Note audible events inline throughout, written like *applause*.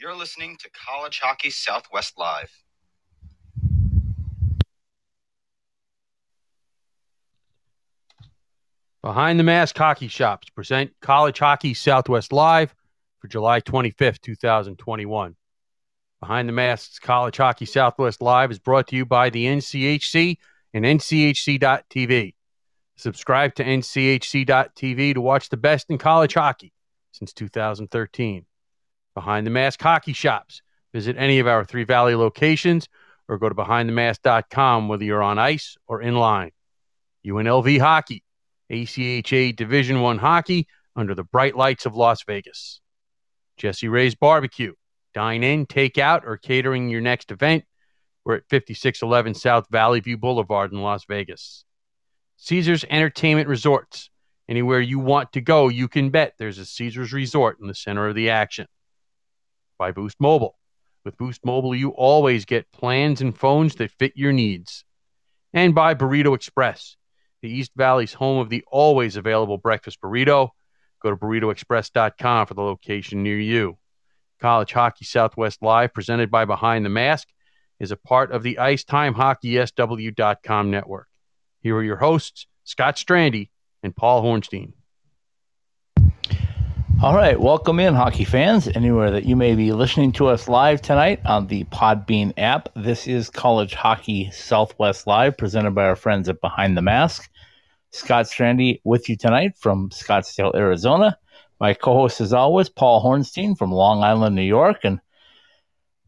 You're listening to College Hockey Southwest Live. Behind the Mask Hockey Shops present College Hockey Southwest Live for July 25th, 2021. Behind the Masks College Hockey Southwest Live is brought to you by the NCHC and NCHC.TV. Subscribe to NCHC.TV to watch the best in college hockey since 2013. Behind the Mask Hockey Shops. Visit any of our Three Valley locations or go to behindthemask.com whether you're on ice or in line. UNLV Hockey, ACHA Division One hockey under the bright lights of Las Vegas. Jesse Ray's Barbecue. Dine in, take out, or catering your next event. We're at 5611 South Valley View Boulevard in Las Vegas. Caesars Entertainment Resorts. Anywhere you want to go, you can bet there's a Caesars Resort in the center of the action. By Boost Mobile. With Boost Mobile, you always get plans and phones that fit your needs. And by Burrito Express, the East Valley's home of the always available breakfast burrito. Go to burritoexpress.com for the location near you. College Hockey Southwest Live, presented by Behind the Mask, is a part of the Ice Time Hockey SW.com network. Here are your hosts, Scott Strandy and Paul Hornstein. All right, welcome in, hockey fans, anywhere that you may be listening to us live tonight on the Podbean app. This is College Hockey Southwest Live, presented by our friends at Behind the Mask. Scott Strandy with you tonight from Scottsdale, Arizona. My co host, as always, Paul Hornstein from Long Island, New York. And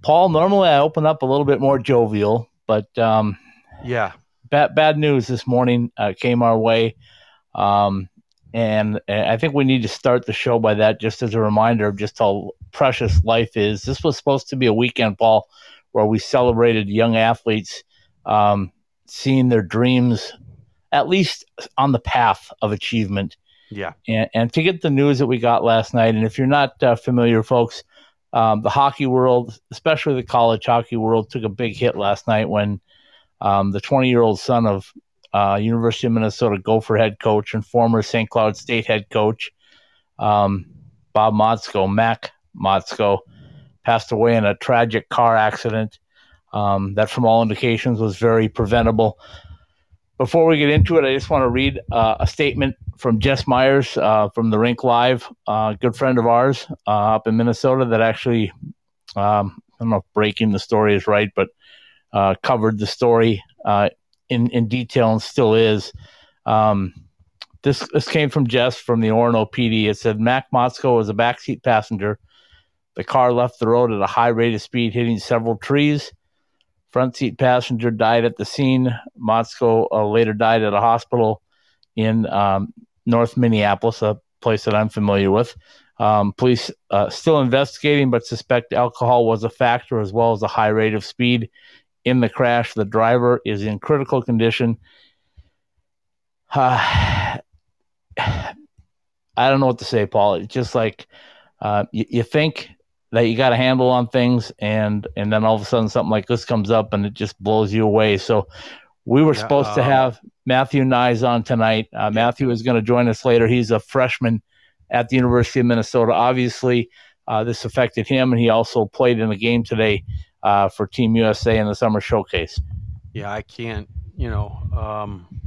Paul, normally I open up a little bit more jovial, but um, Yeah, bad, bad news this morning uh, came our way. Um, and I think we need to start the show by that, just as a reminder of just how precious life is. This was supposed to be a weekend, Paul, where we celebrated young athletes um, seeing their dreams at least on the path of achievement. yeah, And, and to get the news that we got last night, and if you're not uh, familiar, folks, um, the hockey world, especially the college hockey world, took a big hit last night when um, the 20 year old son of uh, University of Minnesota Gopher head coach and former St. Cloud State head coach, um, Bob Motzko, Mac Motzko, passed away in a tragic car accident um, that, from all indications, was very preventable. Before we get into it, I just want to read uh, a statement from Jess Myers uh, from the Rink Live, uh, good friend of ours uh, up in Minnesota that actually, um, I don't know if breaking the story is right, but uh, covered the story uh, in, in detail and still is. Um, this, this came from Jess from the Orono PD. It said Mac Motzko was a backseat passenger. The car left the road at a high rate of speed, hitting several trees. Front seat passenger died at the scene. Motzko uh, later died at a hospital in um, North Minneapolis, a place that I'm familiar with. Um, police uh, still investigating, but suspect alcohol was a factor as well as a high rate of speed in the crash. The driver is in critical condition. Uh, *sighs* I don't know what to say, Paul. It's just like uh, you, you think that you got a handle on things, and and then all of a sudden something like this comes up, and it just blows you away. So we were Yeah, supposed to uh, have Matthew Knies on tonight. Uh, Matthew is going to join us later. He's a freshman at the University of Minnesota. Obviously, uh, this affected him, and he also played in the game today uh, for Team USA in the Summer Showcase. yeah. I can't, you know. Um,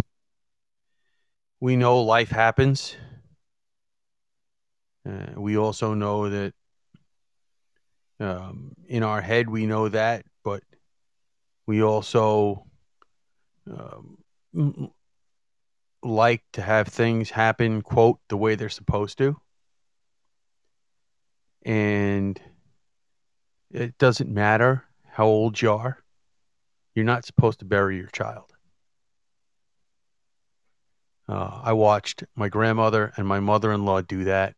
we know life happens. Uh, we also know that um, in our head we know that, but we also um, like to have things happen, quote, the way they're supposed to. And it doesn't matter how old you are, you're not supposed to bury your child. Uh, I watched my grandmother and my mother in law do that.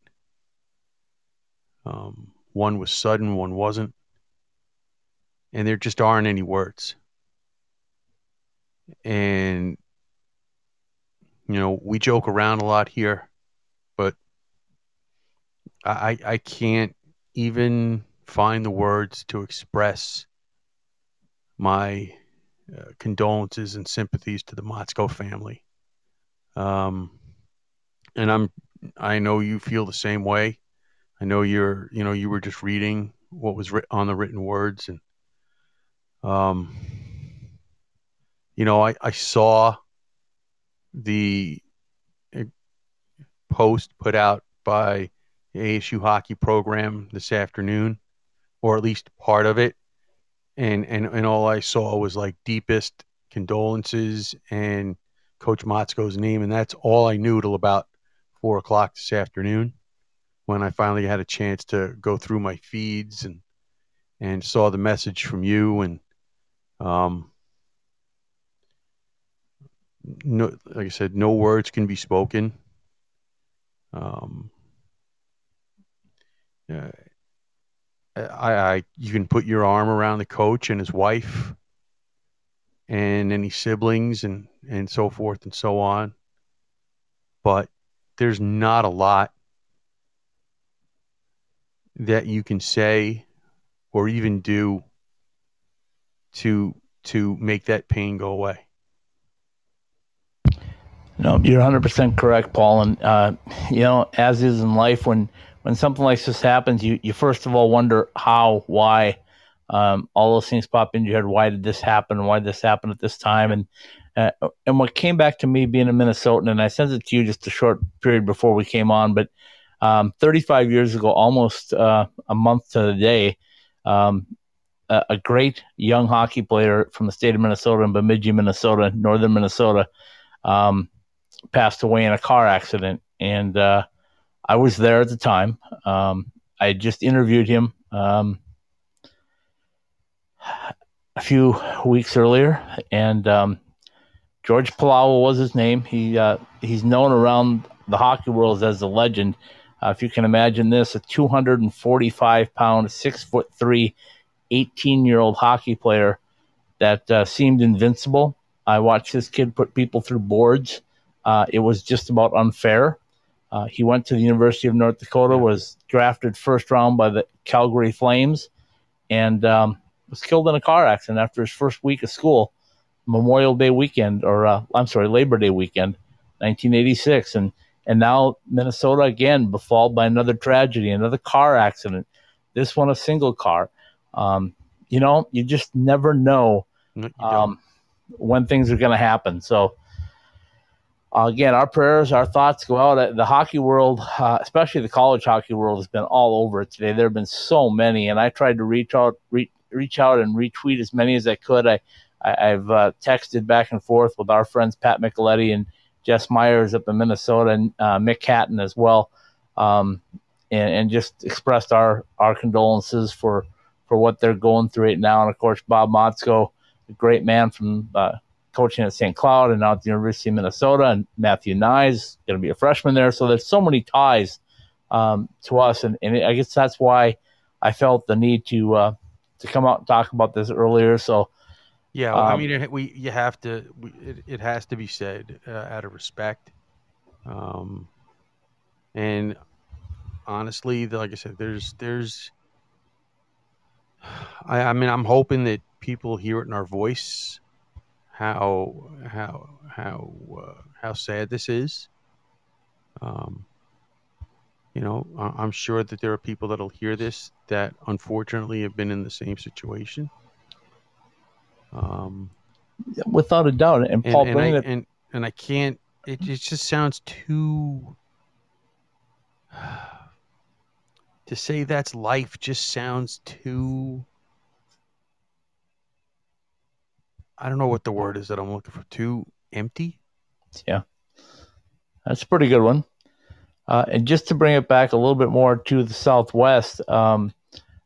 Um, one was sudden, one wasn't. And there just aren't any words. And, you know, we joke around a lot here, but I, I I can't even find the words to express my uh, condolences and sympathies to the Motzko family. Um, and I'm, I know you feel the same way. I know you're, you know, you were just reading what was writ- on the written words, and um, you know, I I saw the uh, post put out by the ASU hockey program this afternoon, or at least part of it, and and and all I saw was like deepest condolences and Coach Motzko's name, and that's all I knew till about four o'clock this afternoon when I finally had a chance to go through my feeds and and saw the message from you and um no like I said no words can be spoken. Um yeah, I, I you can put your arm around the coach and his wife and any siblings and and so forth and so on but there's not a lot that you can say or even do to to make that pain go away. No, you're 100% correct, Paul. And, uh, you know, as is in life, when, when something like this happens, you, you first of all wonder how, why, um, all those things pop into your head. Why did this happen? Why did this happen at this time? And, uh, and what came back to me being a Minnesotan, and I sent it to you just a short period before we came on, but um, 35 years ago, almost uh, a month to the day, um, a, a, great young hockey player from the state of Minnesota in Bemidji, Minnesota, northern Minnesota, um, passed away in a car accident. And uh, I was there at the time. Um, I just interviewed him um, a few weeks earlier, and um, George Pelawa was his name. He uh, he's known around the hockey world as a legend. Uh, if you can imagine this, a 245 pound, six foot three, 18 year old hockey player that uh, seemed invincible. I watched this kid put people through boards. Uh, it was just about unfair. Uh, he went to the University of North Dakota, was drafted first round by the Calgary Flames, and um, was killed in a car accident after his first week of school, Memorial Day weekend, or uh, I'm sorry, Labor Day weekend, 1986. And and now Minnesota again befall by another tragedy, another car accident. This one a single car. Um, you know, you just never know um, when things are going to happen. So uh, again, our prayers, our thoughts go out. The hockey world, uh, especially the college hockey world, has been all over it today. There have been so many, and I tried to reach out, re- reach out, and retweet as many as I could. I, I have uh, texted back and forth with our friends Pat Micheletti and Jess Myers up in Minnesota and uh, Mick Hatten as well, um, and, and, just expressed our, our condolences for, for what they're going through right now. And of course, Bob Motzko, a great man from uh, coaching at St. Cloud and now at the University of Minnesota, and Matthew Knies going to be a freshman there. So there's so many ties um, to us, and, and I guess that's why I felt the need to uh, to come out and talk about this earlier. So yeah, well, um, I mean, it, we you have to. We, it, it has to be said uh, out of respect. Um, and honestly, like I said, there's there's. I, I mean, I'm hoping that people hear it in our voice, how how how uh, how sad this is. Um, you know, I'm sure that there are people that'll hear this that unfortunately have been in the same situation. Um, Without a doubt, and Paul and, and I, and, and I can't. It, it just sounds too. *sighs* to say that's life just sounds too. I don't know what the word is that I'm looking for. Too empty. Yeah, that's a pretty good one. Uh, and just to bring it back a little bit more to the Southwest, um,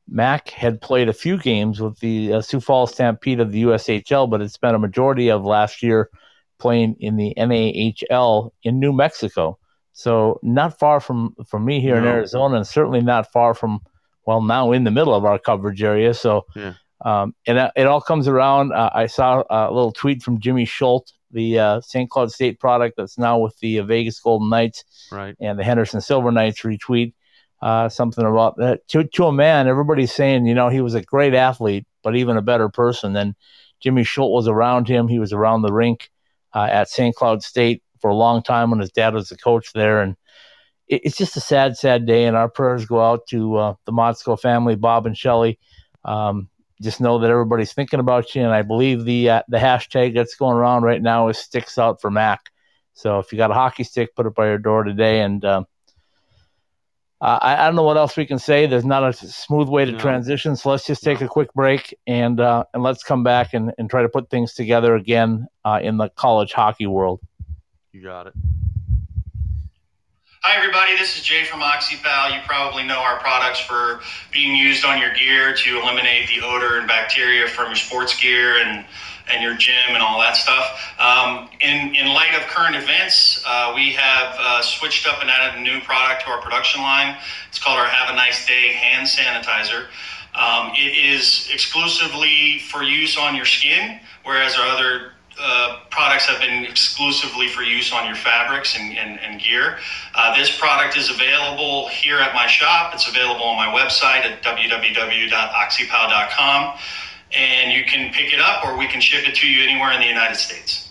Mac had played a few games with the uh, Sioux Falls Stampede of the USHL, but had spent a majority of last year playing in the NAHL in New Mexico. So not far from from me here no. in Arizona, and certainly not far from well now in the middle of our coverage area. So, yeah. Um, and it, it all comes around. Uh, I saw a little tweet from Jimmy Schuldt, the uh, St. Cloud State product that's now with the Vegas Golden Knights, right, and the Henderson Silver Knights retweet uh, something about that to, to a man. Everybody's saying, you know, he was a great athlete, but even a better person than Jimmy Schuldt was around him. He was around the rink uh, at St. Cloud State for a long time when his dad was the coach there. And it, it's just a sad, sad day, and our prayers go out to uh, the Motzko family, Bob and Shelley. Um, just know that everybody's thinking about you, and I believe the uh, the hashtag that's going around right now is sticks out for Mac. So if you got a hockey stick, put it by your door today, and um, I, I, don't know what else we can say. There's not a smooth way to no. transition, so let's just take a quick break and uh, and let's come back and, and try to put things together again uh, in the college hockey world. You got it. Hi, everybody. This is Jay from OxyPow. You probably know our products for being used on your gear to eliminate the odor and bacteria from your sports gear and and your gym and all that stuff. Um, in, in light of current events, uh, we have uh, switched up and added a new product to our production line. It's called our Have a Nice Day hand sanitizer. Um, it is exclusively for use on your skin, whereas our other uh, products have been exclusively for use on your fabrics and, and, and gear. Uh, this product is available here at my shop. It's available on my website at www.oxypow.com. And you can pick it up or we can ship it to you anywhere in the United States.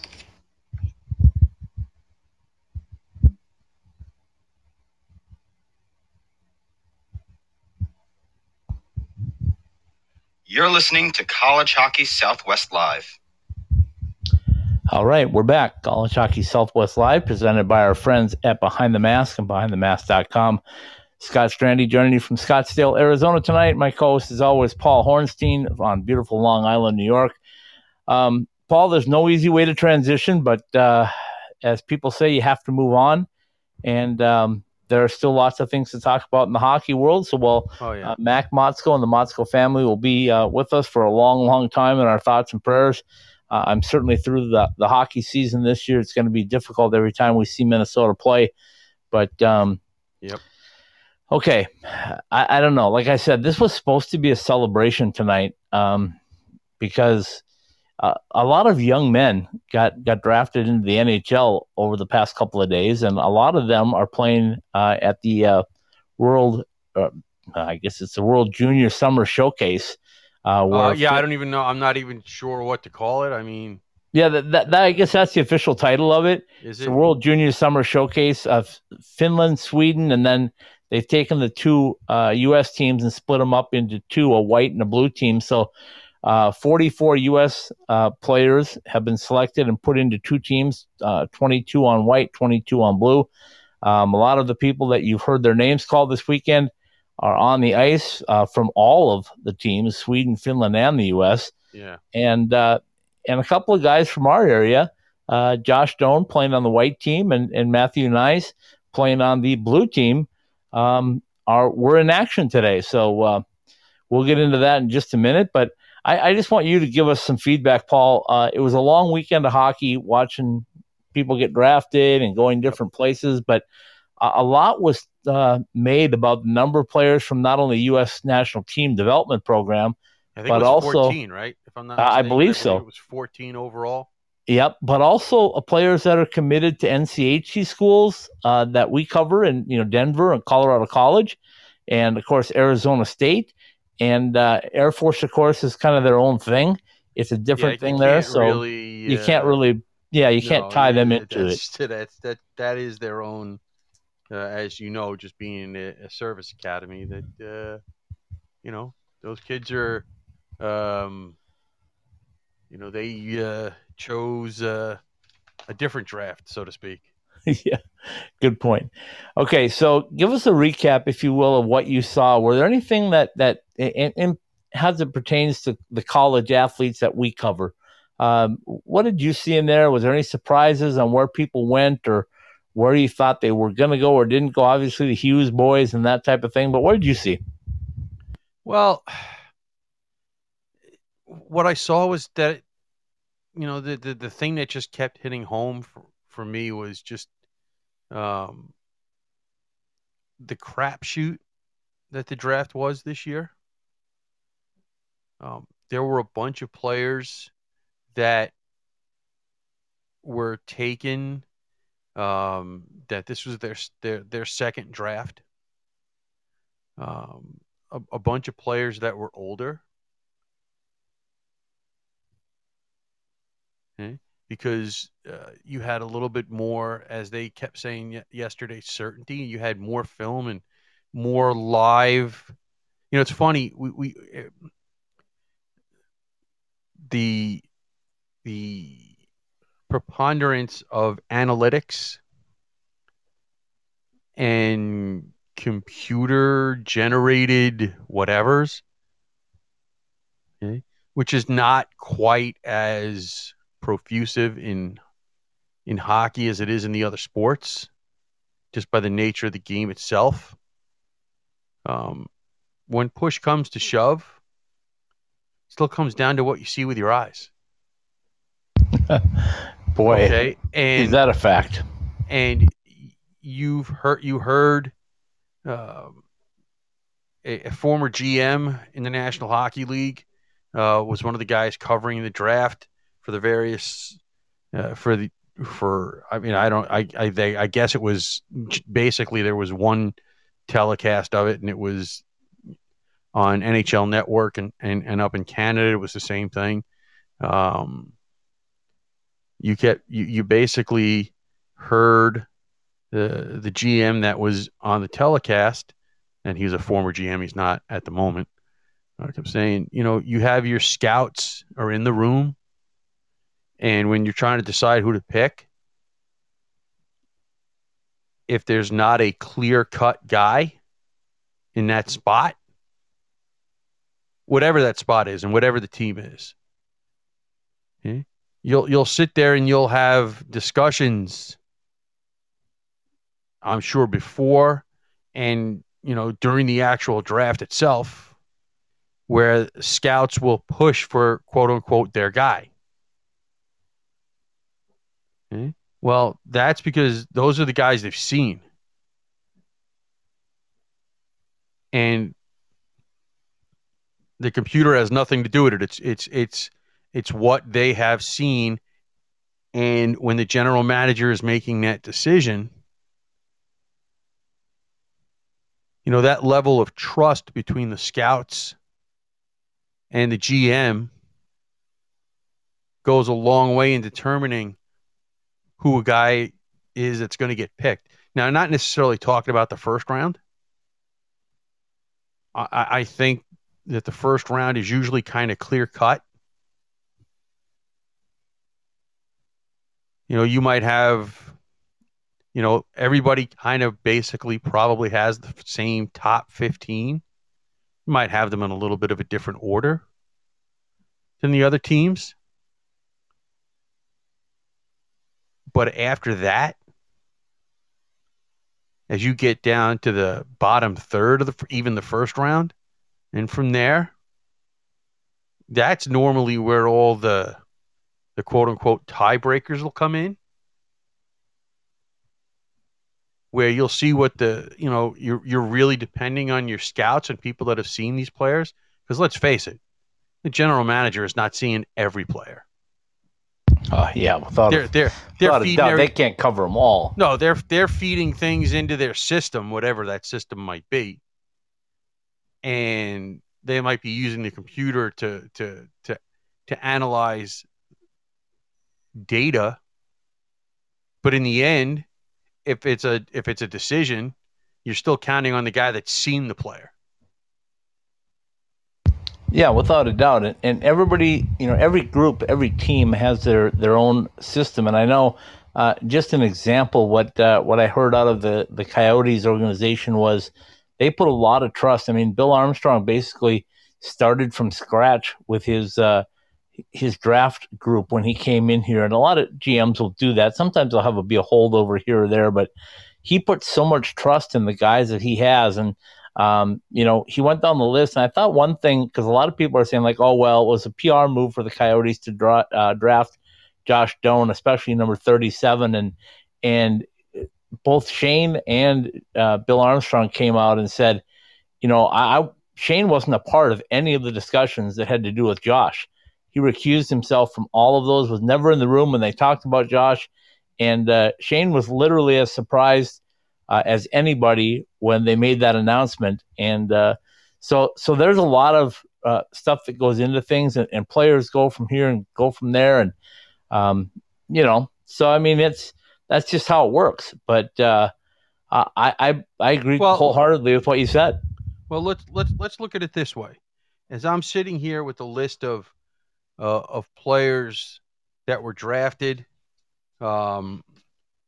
You're listening to College Hockey Southwest Live. All right, we're back. College Hockey Southwest Live, presented by our friends at Behind the Mask and BehindTheMask.com. Scott Strandy joining you from Scottsdale, Arizona tonight. My co-host, is always, Paul Hornstein on beautiful Long Island, New York. Um, Paul, there's no easy way to transition, but uh, as people say, you have to move on. And um, there are still lots of things to talk about in the hockey world. So, well, oh, yeah. uh, Mac Motzko and the Motzko family will be uh, with us for a long, long time in our thoughts and prayers. Uh, I'm certainly through the, the hockey season this year. It's going to be difficult every time we see Minnesota play. But, um, yep. Okay. I, I, don't know. Like I said, this was supposed to be a celebration tonight um, because uh, a lot of young men got, got drafted into the NHL over the past couple of days, and a lot of them are playing uh, at the uh, World, uh, I guess it's the World Junior Summer Showcase uh, uh, yeah, I don't even know. I'm not even sure what to call it. I mean, yeah, that, that, that I guess that's the official title of it. Is it the World Junior Summer Showcase of Finland, Sweden, and then they've taken the two uh, U.S. teams and split them up into two, a white and a blue team. So, uh, 44 U.S. Uh, players have been selected and put into two teams: uh, 22 on white, 22 on blue. Um, a lot of the people that you've heard their names called this weekend are on the ice uh, from all of the teams, Sweden, Finland, and the U.S. Yeah, and uh, and a couple of guys from our area, uh, Josh Stone playing on the white team, and, and Matthew Knies playing on the blue team, um, are were in action today. So uh, we'll get into that in just a minute, but. I, I just want you to give us some feedback, Paul. Uh, it was a long weekend of hockey, watching people get drafted and going different places, but a lot was uh, made about the number of players from not only U.S. national team development program, but also 14, right? If I'm not, I believe so. It was 14 overall. Yep, but also uh, players that are committed to NCHC schools uh, that we cover in you know Denver and Colorado College, and of course Arizona State and uh, Air Force. Of course, is kind of their own thing. It's a different yeah, thing there, so really, you can't really, yeah, you no, can't tie them *laughs* into it. That's, that that is their own uh, as you know, just being a, a service academy, that uh, you know those kids are, um, you know, they uh, chose uh, a different draft, so to speak. *laughs* yeah, good point. Okay, so give us a recap, if you will, of what you saw. Were there anything that that and, and as it pertains to the college athletes that we cover? Um, what did you see in there? Was there any surprises on where people went or where you thought they were going to go or didn't go. Obviously, the Hughes boys and that type of thing. But what did you see? Well, what I saw was that you know the the, the thing that just kept hitting home for, for me was just um, the crapshoot that the draft was this year. Um, there were a bunch of players that were taken um, that this was their their their second draft. Um, a, a bunch of players that were older. Because uh, you had a little bit more, as they kept saying yesterday, certainty. You had more film and more live. You know, it's funny. We, we uh, the the preponderance of analytics and computer generated whatevers okay, which is not quite as profusive in in hockey as it is in the other sports just by the nature of the game itself. Um, when push comes to shove still comes down to what you see with your eyes *laughs* Boy, okay and is that a fact? and you've heard you heard um, a, a, former GM in the National Hockey League uh, was one of the guys covering the draft for the various uh, for the for I mean I don't I I they, I guess it was basically there was one telecast of it and it was on NHL Network and and, and up in Canada it was the same thing. Um, you get you, you basically heard the the GM that was on the telecast, and he's a former GM. He's not at the moment. I'm saying, you know, you have your scouts are in the room, and when you're trying to decide who to pick, if there's not a clear cut guy in that spot, whatever that spot is, and whatever the team is, okay, you'll you'll sit there and you'll have discussions. I'm sure before and you know during the actual draft itself, where scouts will push for quote unquote their guy. Okay? Well, that's because those are the guys they've seen. And the computer has nothing to do with it. It's it's it's it's what they have seen. And when the general manager is making that decision, you know, that level of trust between the scouts and the GM goes a long way in determining who a guy is that's going to get picked. Now, I'm not necessarily talking about the first round. I, I think that the first round is usually kind of clear cut. You know, you might have, you know, everybody kind of basically probably has the same top 15. You might have them in a little bit of a different order than the other teams. But after that, as you get down to the bottom third of the even the first round, and from there, that's normally where all the the quote unquote tiebreakers will come in where you'll see what the you know you're you're really depending on your scouts and people that have seen these players. Because let's face it the general manager is not seeing every player. Uh, yeah without they're they're, they're feeding their, they can't cover them all. No they're they're feeding things into their system whatever that system might be. And they might be using the computer to to to to analyze data but in the end if it's a if it's a decision you're still counting on the guy that's seen the player. Yeah without a doubt. And, everybody you know every group every team has their their own system. And i know uh, just an example what uh, what i heard out of the the coyotes organization was they put a lot of trust. I mean bill armstrong basically started from scratch with his uh, his draft group when he came in here, and a lot of GMs will do that. Sometimes they'll have a be a holdover here or there, but he put so much trust in the guys that he has, and um, you know he went down the list. And I thought one thing because a lot of people are saying like, oh well, it was a PR move for the Coyotes to draw, uh, draft Josh Doan, especially number thirty-seven, and and both Shane and uh, Bill Armstrong came out and said, you know, I, I Shane wasn't a part of any of the discussions that had to do with Josh he recused himself from all of those, was never in the room when they talked about Josh. And uh, Shane was literally as surprised uh, as anybody when they made that announcement. And uh, so, so there's a lot of uh, stuff that goes into things, and, and, players go from here and go from there. And um, you know, so I mean, it's that's just how it works. But uh, I, I I agree Well- wholeheartedly with what you said. Well, let's let's let's look at it this way. As I'm sitting here with a list of uh, of players that were drafted, um,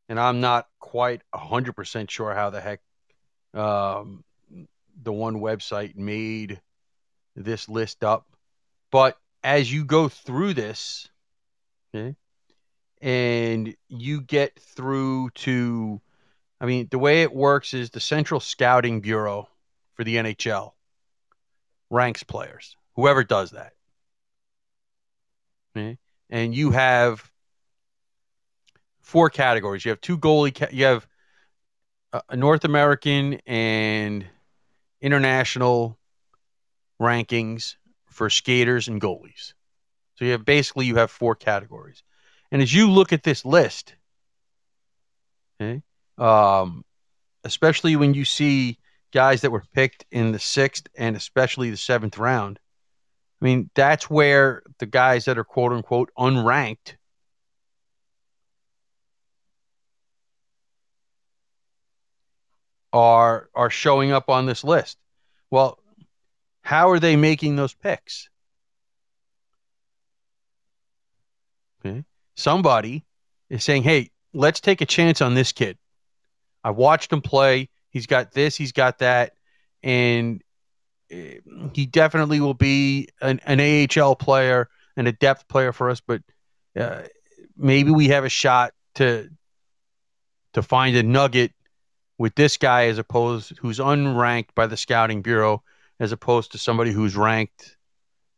and I'm not quite hundred percent sure how the heck um, the one website made this list up, but as you go through this, okay, and you get through to, I mean, the way it works is the Central Scouting Bureau for the NHL ranks players, whoever does that. And you have four categories. You have two goalie, ca- you have a a North American and international rankings for skaters and goalies. So you have basically you have four categories. And as you look at this list, okay, um, especially when you see guys that were picked in the sixth and especially the seventh round. I mean, that's where the guys that are quote unquote unranked are are showing up on this list. Well, how are they making those picks? Okay. Somebody is saying, "Hey, let's take a chance on this kid. I watched him play. He's got this, he's got that, and he definitely will be an, an AHL player and a depth player for us. But uh, maybe we have a shot to to find a nugget with this guy as opposed who's unranked by the scouting bureau as opposed to somebody who's ranked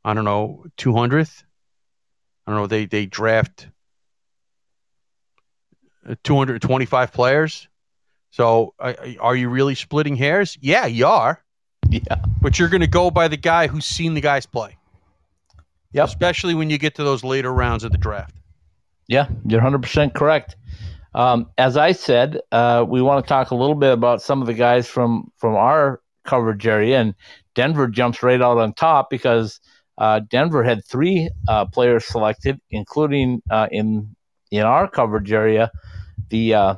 I don't know 200th. I don't know they they draft uh, 225 players. So are you really splitting hairs? Yeah, you are. *laughs* Yeah. But you're going to go by the guy who's seen the guys play. Yep. Especially when you get to those later rounds of the draft. Yeah, you're 100% correct. Um, as I said, uh, we want to talk a little bit about some of the guys from from our coverage area, and Denver jumps right out on top because uh, Denver had three uh, players selected, including uh, in in our coverage area. The uh,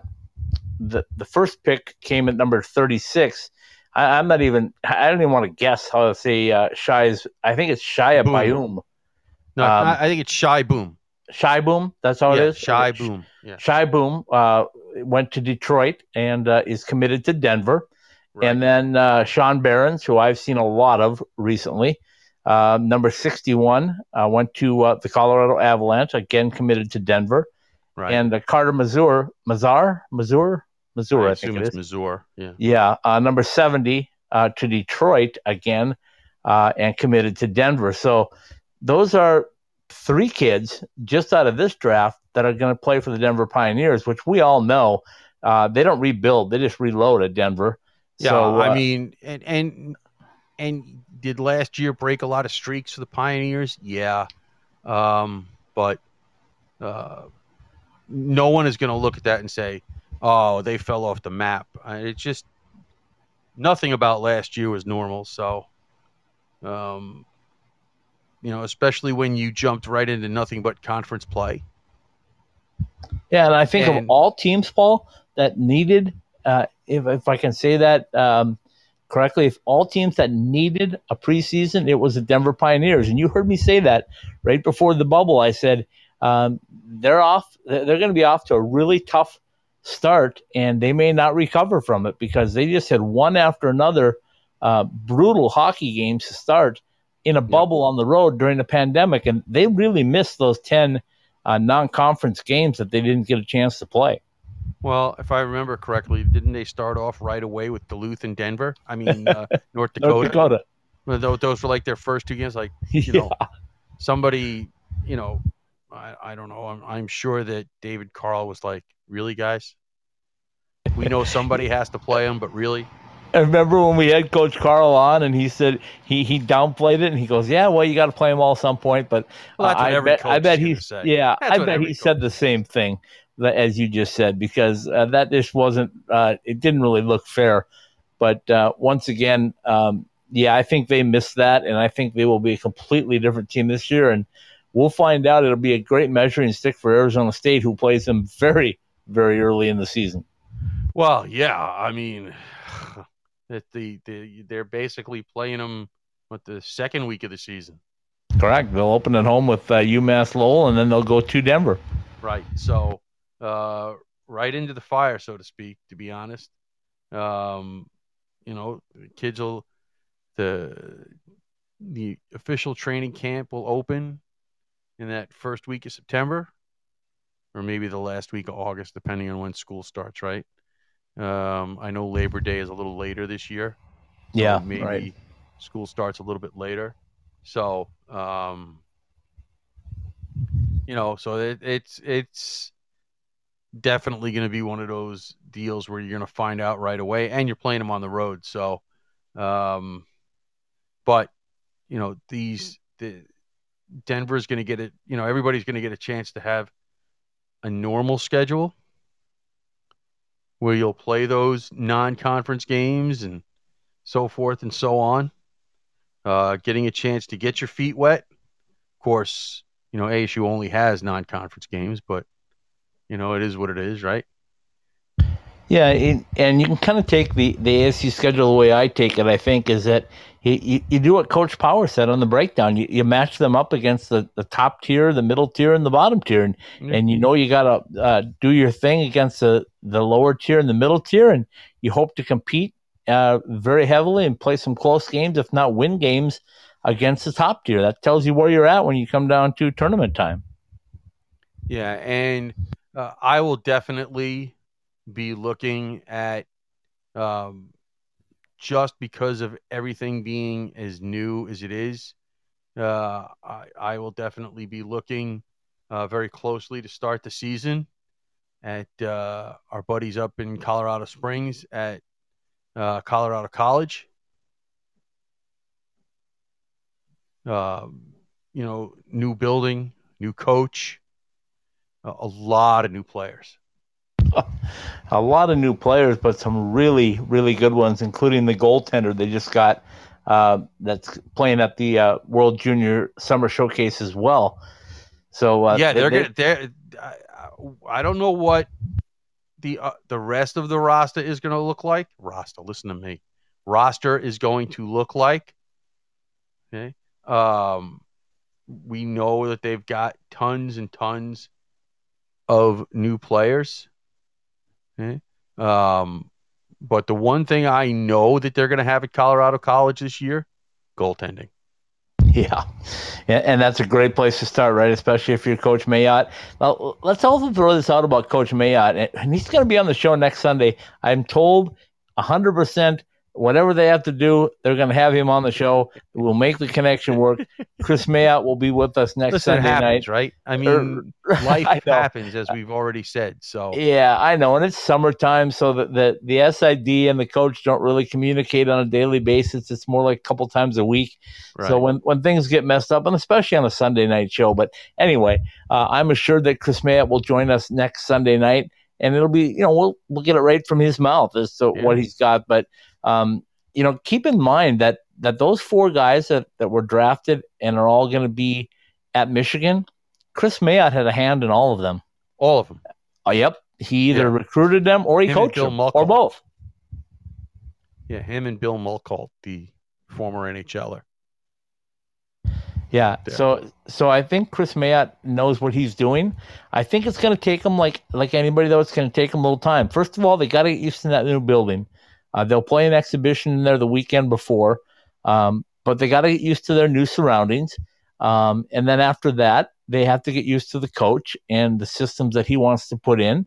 the the first pick came at number 36. I, I'm not even. I don't even want to guess how to say uh, Shai's. I think it's Shia Boom. Bayum. No, Um, I think it's Shy Boom. Shy Boom. That's how yeah, it is. Shy Sh- Boom. Yeah. Shy Boom uh, went to Detroit and uh, is committed to Denver. And then uh, Sean Behrens, who I've seen a lot of recently, uh, number 61, uh, went to uh, the Colorado Avalanche, again committed to Denver. right. And uh, Carter Mazur, Mazar, Mazur, Mazur, I, I, think assume it it's is. Missouri. Yeah. Yeah, uh, number 70 uh, to Detroit again uh, and committed to Denver. So those are three kids just out of this draft that are going to play for the Denver Pioneers, which we all know uh, they don't rebuild, they just reload at Denver. Yeah, so, I uh, mean, and and and did last year break a lot of streaks for the Pioneers? Yeah, um, but uh, no one is going to look at that and say, "Oh, they fell off the map." Uh, It's just nothing about last year was normal. So, um, you know, especially when you jumped right into nothing but conference play. Yeah, and I think of all teams, Paul, that needed, uh, if if I can say that um, correctly, if all teams that needed a preseason, it was the Denver Pioneers, and you heard me say that right before the bubble. I said um, they're off. They're going to be off to a really tough start, and they may not recover from it because they just had one after another uh, brutal hockey games to start in a bubble on the road during the pandemic, and they really missed those ten uh, non-conference games that they didn't get a chance to play. Well, if I remember correctly, didn't they start off right away with Duluth and Denver? I mean, uh, *laughs* North Dakota. North Dakota. Those were like their first two games. Like you you *laughs* know, somebody, you know, I, I don't know. I'm, I'm sure that David Carle was like, really, guys? We know somebody *laughs* has to play him, but really? I remember when we had Coach Carle on, and he said he he downplayed it, and he goes, "Yeah, well, you got to play him all some point." But Well, uh, I bet I bet is say. yeah, That's I bet he said the same thing that, as you just said because uh, that just wasn't uh, it didn't really look fair. But uh, once again, um, yeah, I think they missed that, and I think they will be a completely different team this year. And we'll find out. It'll be a great measuring stick for Arizona State, who plays them very, very early in the season. Well, yeah, I mean, *sighs* that the, the they're basically playing them with the second week of the season. Correct. They'll open at home with uh, UMass Lowell, and then they'll go to Denver. Right. So, uh, right into the fire, so to speak. To be honest, um, you know, kids will the the official training camp will open in that first week of September, or maybe the last week of August, depending on when school starts. Right. Um, I know Labor Day is a little later this year. So yeah. Maybe right. school starts a little bit later. So, um, you know, so it, it's it's definitely going to be one of those deals where you're going to find out right away, and you're playing them on the road. So, um, but you know, these the Denver's going to get it. You know, everybody's going to get a chance to have a normal schedule where you'll play those non-conference games and so forth and so on. Uh, getting a chance to get your feet wet. Of course, you know ASU only has non-conference games, but you know it is what it is, right? Yeah, and you can kind of take the, the ASU schedule the way I take it. I think is that you, you, you do what Coach Power said on the breakdown. You, you match them up against the, the top tier, the middle tier, and the bottom tier, and, mm-hmm. and you know you got to uh, do your thing against the the lower tier and the middle tier, and you hope to compete uh, very heavily and play some close games, if not win games against the top tier. That tells you where you're at when you come down to tournament time. Yeah, and uh, I will definitely be looking at um, just because of everything being as new as it is. Uh, I, I, will definitely be looking uh, very closely to start the season at uh, our buddies up in Colorado Springs at uh, Colorado College. Um, you know, new building, new coach, a lot of new players *laughs* a lot of new players, but some really, really good ones, including the goaltender they just got uh, that's playing at the uh, World Junior Summer Showcase as well. So uh, yeah, they're they, gonna. They're, I don't know what the uh, the rest of the roster is going to look like. Roster, listen to me. Roster is going to look like. Okay. Um, we know that they've got tons and tons of new players. Okay. Um, but the one thing I know that they're going to have at Colorado College this year, goaltending. *laughs* Yeah, and that's a great place to start, right? Especially if you're Coach Mayotte. Now, let's also throw this out about Coach Mayotte, and he's going to be on the show next Sunday. I'm told 100% whatever they have to do, they're going to have him on the show. We'll make the connection work. Kris *laughs* Mayotte will be with us next Listen, Sunday happens, night. Right? I mean, *laughs* life happens, as we've already said. So yeah, I know, and it's summertime, so that the the SID and the coach don't really communicate on a daily basis. It's more like a couple times a week. Right. So when when things get messed up, and especially on a Sunday night show, but anyway, uh, I'm assured that Kris Mayotte will join us next Sunday night. And it'll be, you know, we'll we'll get it right from his mouth as to yeah. what he's got. But um, you know, keep in mind that that those four guys that, that were drafted and are all going to be at Michigan, Kris Mayotte had a hand in all of them. All of them. Oh, yep. He either yeah. recruited them or he him coached them, or both. Yeah, him and Bill Muckalt, the former NHLer. Yeah, so so I think Kris Mayotte knows what he's doing. I think it's going to take him like like anybody though. It's going to take him a little time. First of all, they got to get used to that new building. Uh, they'll play an exhibition in there the weekend before, um, but they got to get used to their new surroundings. Um, and then after that, they have to get used to the coach and the systems that he wants to put in.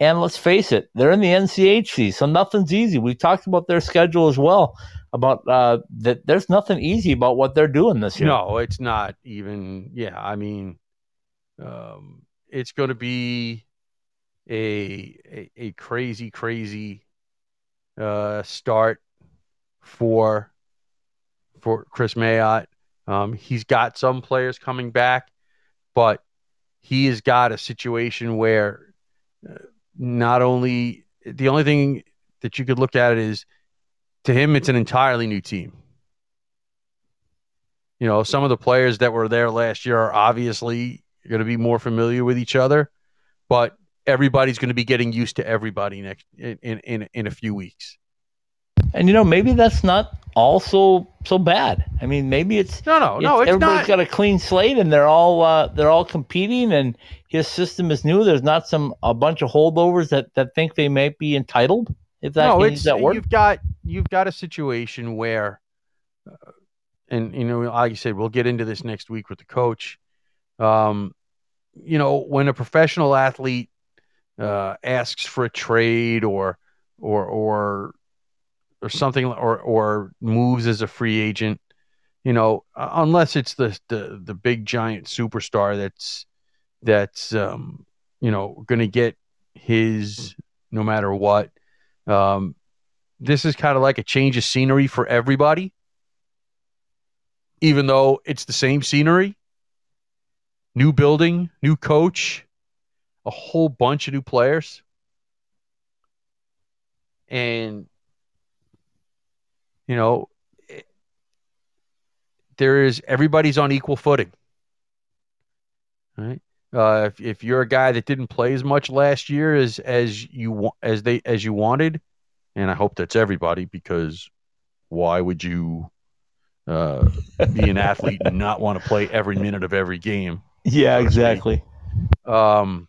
And let's face it, they're in the NCHC, so nothing's easy. We talked about their schedule as well, about uh, that there's nothing easy about what they're doing this year. No, it's not even. Yeah, I mean, um, it's going to be a, a, a crazy, crazy uh, start for for Kris Mayotte. Um, he's got some players coming back, but he has got a situation where uh, not only the only thing that you could look at it is to him it's an entirely new team. You know, some of the players that were there last year are obviously going to be more familiar with each other, but everybody's going to be getting used to everybody next in in in a few weeks. And you know, maybe that's not all so so bad. I mean, maybe it's no, no, no. It's everybody's not. got a clean slate, and they're all uh, they're all competing, and his system is new. There's not some a bunch of holdovers that that think they might be entitled. If that no, it's that word. you've got you've got a situation where, uh, and you know, like you said, we'll get into this next week with the coach. Um, you know, when a professional athlete uh, asks for a trade or or or or something or or moves as a free agent, you know, uh, unless it's the the the big giant superstar that's that's um, you know going to get his no matter what. Um, this is kind of like a change of scenery for everybody, even though it's the same scenery. New building, new coach, a whole bunch of new players. And, you know, there is everybody's on equal footing. Right? Uh, if, if you're a guy that didn't play as much last year as as you as they as you wanted, and I hope that's everybody because why would you uh, be an athlete and not want to play every minute of every game? *laughs* Yeah, exactly. Um,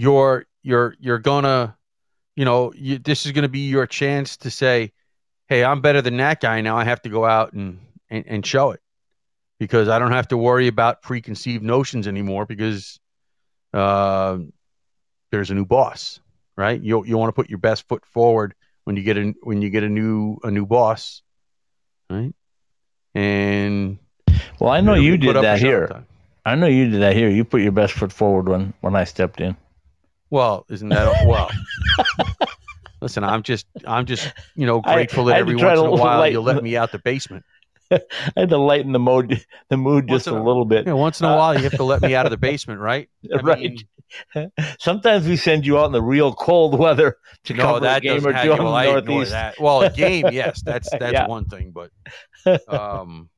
you're you're you're gonna, you know, you, this is gonna be your chance to say, "Hey, I'm better than that guy." Now I have to go out and and, and show it because I don't have to worry about preconceived notions anymore because uh, there's a new boss, right? You you want to put your best foot forward when you get a when you get a new a new boss, right? And Well, I know you you did that here. I know you did that here. You put your best foot forward when when I stepped in. Well, isn't that well? *laughs* listen, I'm just I'm just you know grateful I that had every once in a while lighten you let me out the basement. *laughs* I had to lighten the mood the mood Once just a a- little bit. You know, once in a Uh, while you have to let me out of the *laughs* basement, right? I right. mean, Sometimes we send you out in the real cold weather to no, cover that a game or two Well, the I Northeast. that. Well, a game, yes, that's that's Yeah. one thing, but um,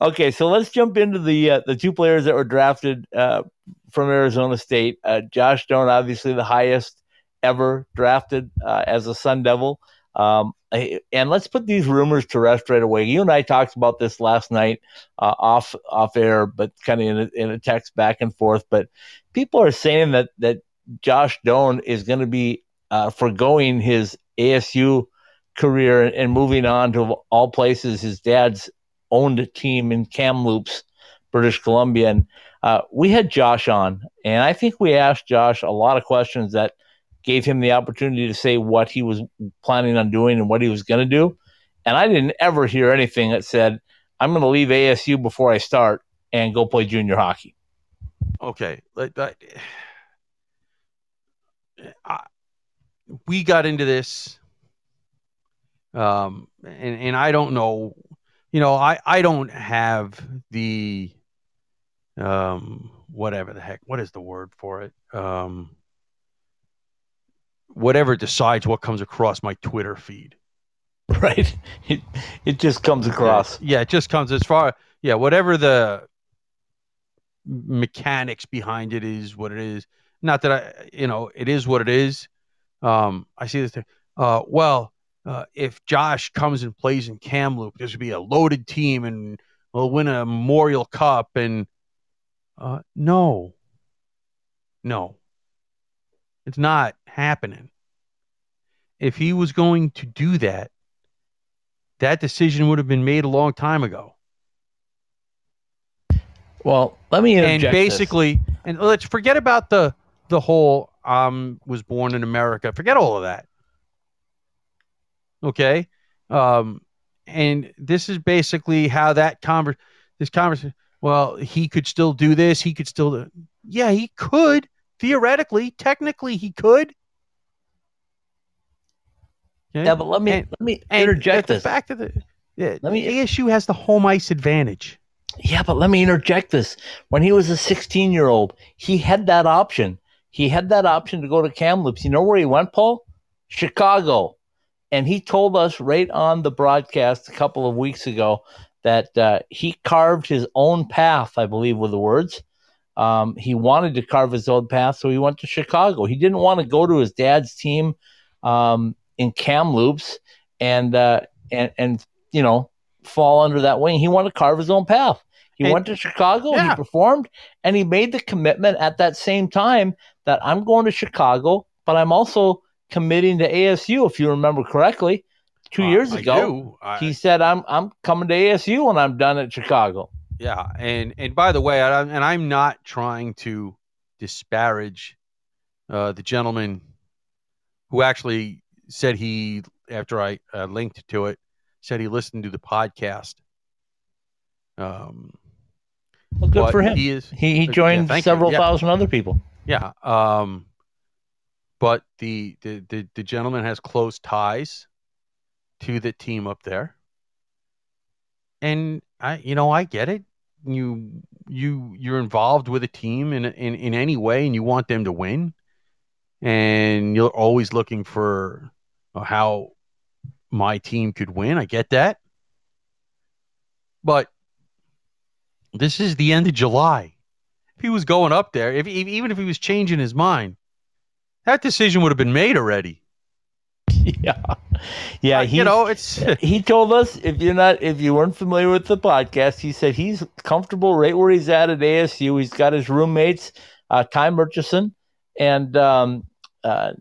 Okay, so let's jump into the uh, the two players that were drafted uh, from Arizona State. Uh, Josh Doan, obviously the highest ever drafted uh, as a Sun Devil. Um, and let's put these rumors to rest right away. You and I talked about this last night uh, off off air, but kind of in a, in a text back and forth. But people are saying that that Josh Doan is going to be uh, foregoing his ASU career and moving on to all places his dad's owned a team in Kamloops, British Columbia. And uh, we had Josh on, and I think we asked Josh a lot of questions that gave him the opportunity to say what he was planning on doing and what he was going to do. And I didn't ever hear anything that said, I'm going to leave ASU before I start and go play junior hockey. okay. That, I, we got into this, um, and and I don't know, you know, I I don't have the, um, whatever the heck, what is the word for it, um. Whatever decides what comes across my Twitter feed. *laughs* Right? It, it just comes across. Yeah, it just comes as far. Yeah, whatever the mechanics behind it is, what it is. Not that I, you know, it is what it is. Um, I see this thing. Uh, well, uh, if Josh comes and plays in Kamloops, this would be a loaded team and we'll win a Memorial Cup. And uh, no, no, it's not happening. If he was going to do that, that decision would have been made a long time ago. Well, let me and this. basically, and let's forget about the the whole um was born in America. Forget all of that. Okay, um, and this is basically how that conver this conversation. Well, he could still do this. He could still do. Yeah, he could theoretically, technically, he could. Okay? yeah, but let me and- let me interject the this. fact of the yeah, Let me- ASU has the home ice advantage. Yeah, but let me interject this. When he was a 16 year old, he had that option. He had that option to go to Kamloops. You know where he went, Paul? Chicago. And he told us right on the broadcast a couple of weeks ago that uh, he carved his own path, I believe were the words. Um, he wanted to carve his own path, so he went to Chicago. He didn't want to go to his dad's team um, in Kamloops and uh, and and you know fall under that wing. He wanted to carve his own path. He And- went to Chicago, Yeah. he performed, and he made the commitment at that same time that I'm going to Chicago, but I'm also committing to ASU. If you remember correctly, two Uh, years I ago. I- he said, "I'm I'm coming to ASU when I'm done at Chicago." Yeah, and and by the way, I, and I'm not trying to disparage uh, the gentleman who actually said he, after I uh, linked to it, said he listened to the podcast. Um, Well, good for him. He is, He he joined you. several Yeah. thousand other people. yeah. Um, but the, the the the gentleman has close ties to the team up there, and I, you know, I get it. You you you're involved with a team in in in any way, and you want them to win, and you're always looking for how my team could win. I get that, but this is the end of July. If he was going up there, if even if he was changing his mind, that decision would have been made already. *laughs* yeah, yeah. Uh, He you know, it's *laughs* he told us if you're not if you weren't familiar with the podcast, he said he's comfortable right where he's at at ASU. He's got his roommates, uh, Ty Murchison and um, uh,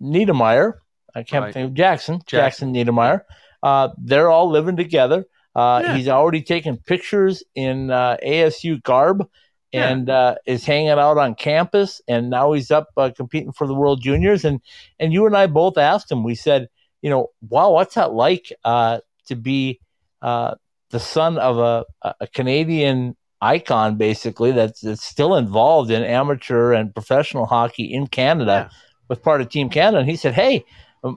Niedermayer. I can't Right. think of Jackson. Jackson, Jackson. Niedermayer. Uh, they're all living together. Uh, Yeah. He's already taken pictures in uh, ASU garb Yeah. and uh, is hanging out on campus. And now he's up uh, competing for the World Juniors. And and you and I both asked him. We said, you know, wow, what's that like uh, to be uh, the son of a, a Canadian icon, basically that's, that's still involved in amateur and professional hockey in Canada Yeah. with part of Team Canada. And he said, hey.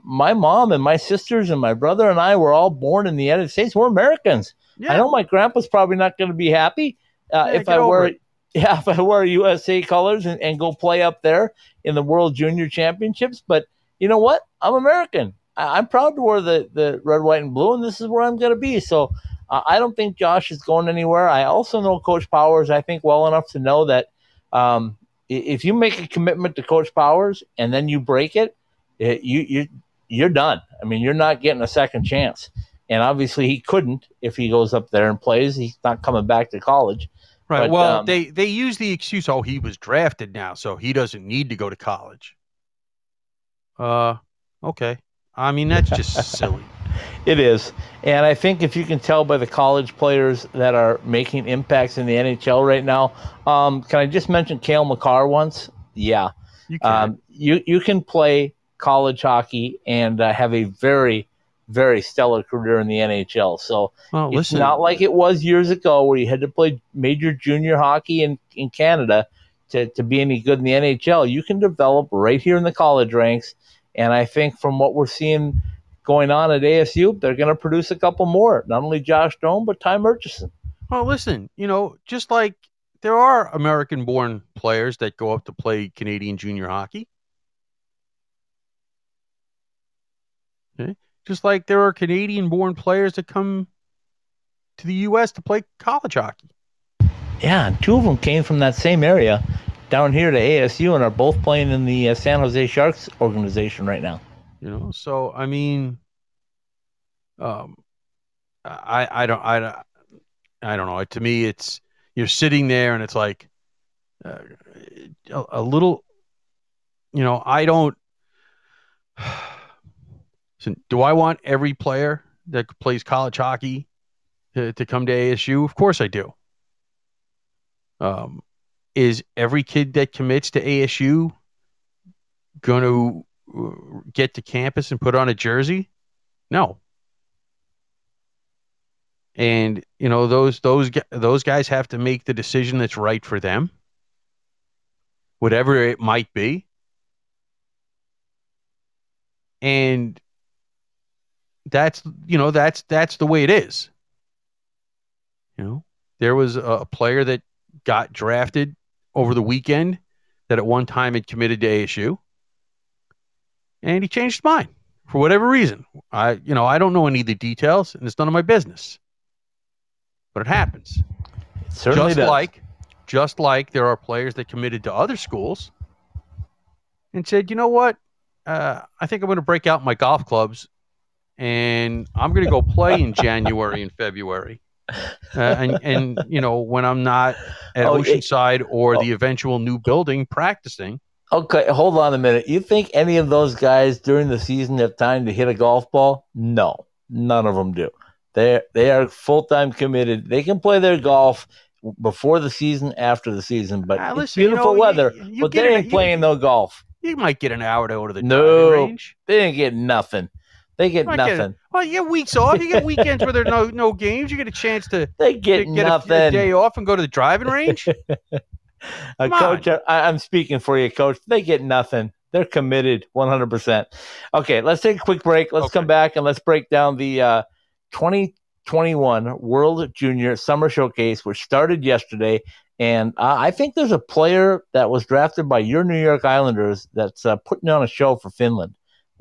My mom and my sisters and my brother and I were all born in the United States. We're Americans. yeah. I know my grandpa's probably not going to be happy uh, Yeah, if I wear it. *laughs* yeah if I wear USA colors and, and go play up there in the World Junior Championships. But you know what? I'm American. I, I'm proud to wear the the red, white, and blue, and this is where I'm going to be. So uh, I don't think Josh is going anywhere. I also know Coach Powers. I think well enough to know that um, if you make a commitment to Coach Powers and then you break it, it you you you're done. I mean, you're not getting a second chance. And obviously, he couldn't if he goes up there and plays. He's not coming back to college. Right. But, well, um, they they use the excuse, oh, he was drafted now, so he doesn't need to go to college. Uh, okay. I mean, that's just silly. *laughs* It is. And I think if you can tell by the college players that are making impacts in the NHL right now, um, can I just mention Cale Makar once? Yeah. You can. Um, you, you can play college hockey and uh, have a very, very stellar career in the NHL. So well, it's listen. not like it was years ago where you had to play major junior hockey in, in Canada to, to be any good in the NHL. You can develop right here in the college ranks. And I think from what we're seeing going on at ASU, they're going to produce a couple more. Not only Josh Doan, but Ty Murchison. Well, listen, you know, just like there are American born players that go up to play Canadian junior hockey. Okay. Just like there are Canadian born players that come to the U.S. to play college hockey. Yeah, two of them came from that same area down here to ASU and are both playing in the uh, San Jose Sharks organization right now. You know, so I mean, um, I I don't I don't I don't know. To me, it's you're sitting there and it's like uh, a, a little, you know, I don't. Listen, do I want every player that plays college hockey to, to come to ASU? Of course I do. Um, is every kid that commits to ASU going to get to campus and put on a jersey? No. And you know those those those guys have to make the decision that's right for them, whatever it might be. And that's you know that's that's the way it is. You know, there was a, a player that got drafted over the weekend that at one time had committed to ASU and he changed his mind. for whatever reason. I, you know, I don't know any of the details, and it's none of my business. But it happens. It certainly just does. like, just like there are players that committed to other schools and said, you know what, uh, I think I'm going to break out my golf clubs, and I'm going to go play in January and February. Uh, and and you know when I'm not at Oh, it- Oceanside or oh. the eventual new building practicing, Okay, hold on a minute. You think any of those guys during the season have time to hit a golf ball? No, none of them do. They they are full time committed. They can play their golf before the season, after the season, but Ah, it's listen, you beautiful know, weather. you but they ain't you- playing no golf. you might get an hour to go to the No. range. They didn't get nothing. They get nothing. Well, you get weeks off. You get weekends where there's no *laughs* no games. You get a chance to They get, get, get a, a nothing. day off and go to the driving range. *laughs* Uh, coach, I, I'm speaking for you, coach. They get nothing. They're committed 100%. Okay, let's take a quick break. Let's Okay. come back and let's break down the uh, 2021 World Junior Summer Showcase, which started yesterday. And uh, I think there's a player that was drafted by your New York Islanders that's uh, putting on a show for Finland.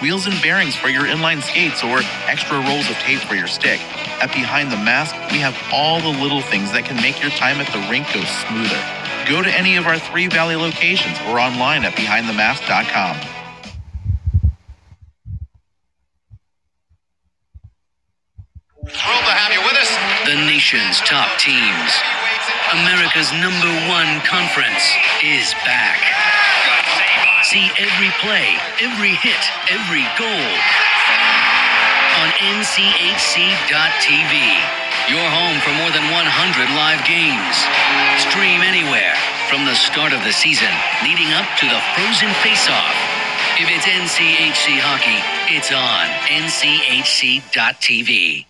wheels and bearings for your inline skates, or extra rolls of tape for your stick, at Behind the Mask, we have all the little things that can make your time at the rink go smoother. Go to any of our three Valley locations or online at behindthemask.com. Thrilled to have you with us. The nation's top teams. America's number one conference is back. See every play, every hit, every goal on NCHC.TV. Your home for more than 100 live games. Stream anywhere from the start of the season leading up to the frozen face-off. If it's NCHC hockey, it's on NCHC.TV.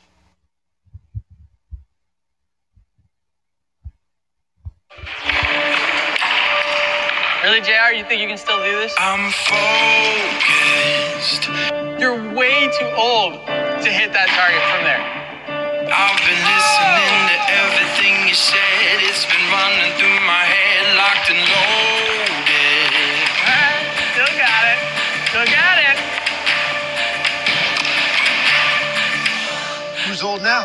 Really, JR? You think you can still do this? I'm focused. You're way too old to hit that target from there. I've been listening to everything you said. It's been running through my head, locked and loaded. All right, still got it. Still got it. Who's old now?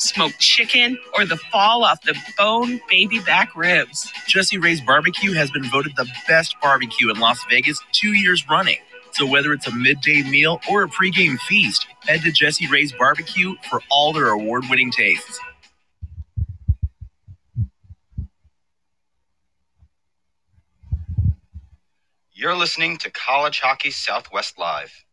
smoked chicken, or the fall off the bone baby back ribs. Jessie Rae's barbecue has been voted the best barbecue in Las Vegas two years running. So whether it's a midday meal or a pregame feast, head to Jessie Rae's barbecue for all their award-winning tastes. You're listening to College Hockey Southwest Live.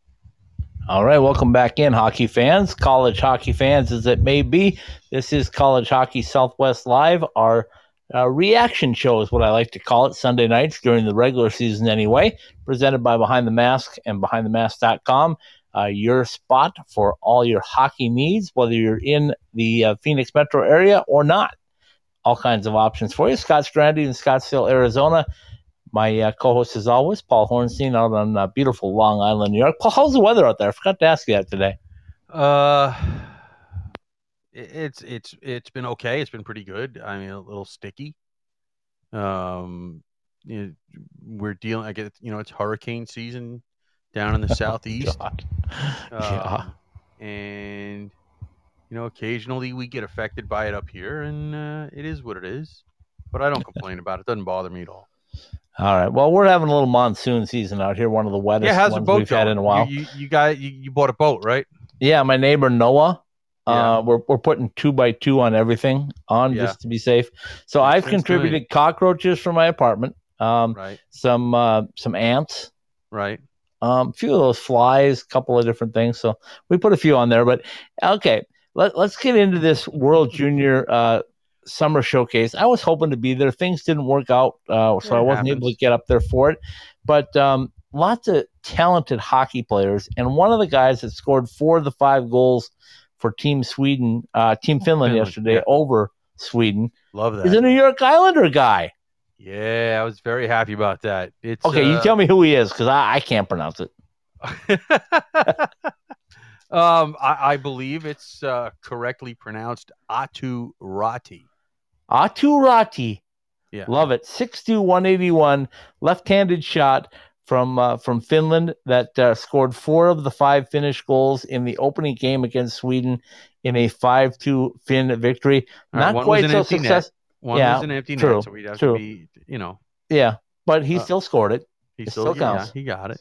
All right, welcome back in, hockey fans, college hockey fans as it may be. This is College Hockey Southwest Live. Our uh, reaction show is what I like to call it, Sunday nights during the regular season anyway, presented by Behind the Mask and BehindTheMask.com. Uh, your spot for all your hockey needs, whether you're in the uh, Phoenix metro area or not. All kinds of options for you. Scott Strandy in Scottsdale, Arizona. My uh, co-host, as always, Paul Hornstein, out on uh, beautiful Long Island, New York. Paul, how's the weather out there? I forgot to ask you that today. Uh, it- it's it's it's been okay. It's been pretty good. I mean, a little sticky. Um, you know, we're dealing. I get you know it's hurricane season down in the *laughs* southeast. God. yeah. And you know, occasionally we get affected by it up here, and uh, it is what it is. But I don't complain about it. Doesn't bother me at all. All right. Well, we're having a little monsoon season out here. One of the wettest yeah, how's ones boat we've going? had in a while. You, you, you got you, you bought a boat, right? Yeah, my neighbor Noah. Yeah. Uh, we're we're putting two by two on everything on Yeah. just to be safe. So I've sense to contributed cockroaches for my apartment. Um, Right, some uh, some ants, right. um, a few of those flies, a couple of different things. So we put a few on there. But okay, let, let's get into this World Junior uh, Summer Showcase. I was hoping to be there. Things didn't work out, uh, so I wasn't able to get up there for it. But um, lots of talented hockey players, and one of the guys that scored four of the five goals for Team Sweden, uh, Team Finland, Finland, yesterday yeah. over Sweden Love is a. New York Islander guy. Yeah, I was very happy about that. It's Okay, you uh, tell me who he is because I, I can't pronounce it. *laughs* um, I, I believe it's uh, correctly pronounced Aatu Räty. Aatu Räty. Yeah. Love it. 6'2", 181, left-handed shot from uh, from Finland that uh, scored four of the five Finnish goals in the opening game against Sweden in a 5-2 Finn victory. Right, Not quite so empty net. success. One Yeah, was an empty true, net, so we'd have true. to be, you know, Yeah, but he Uh, still scored it. he It still, still yeah, counts. he got it.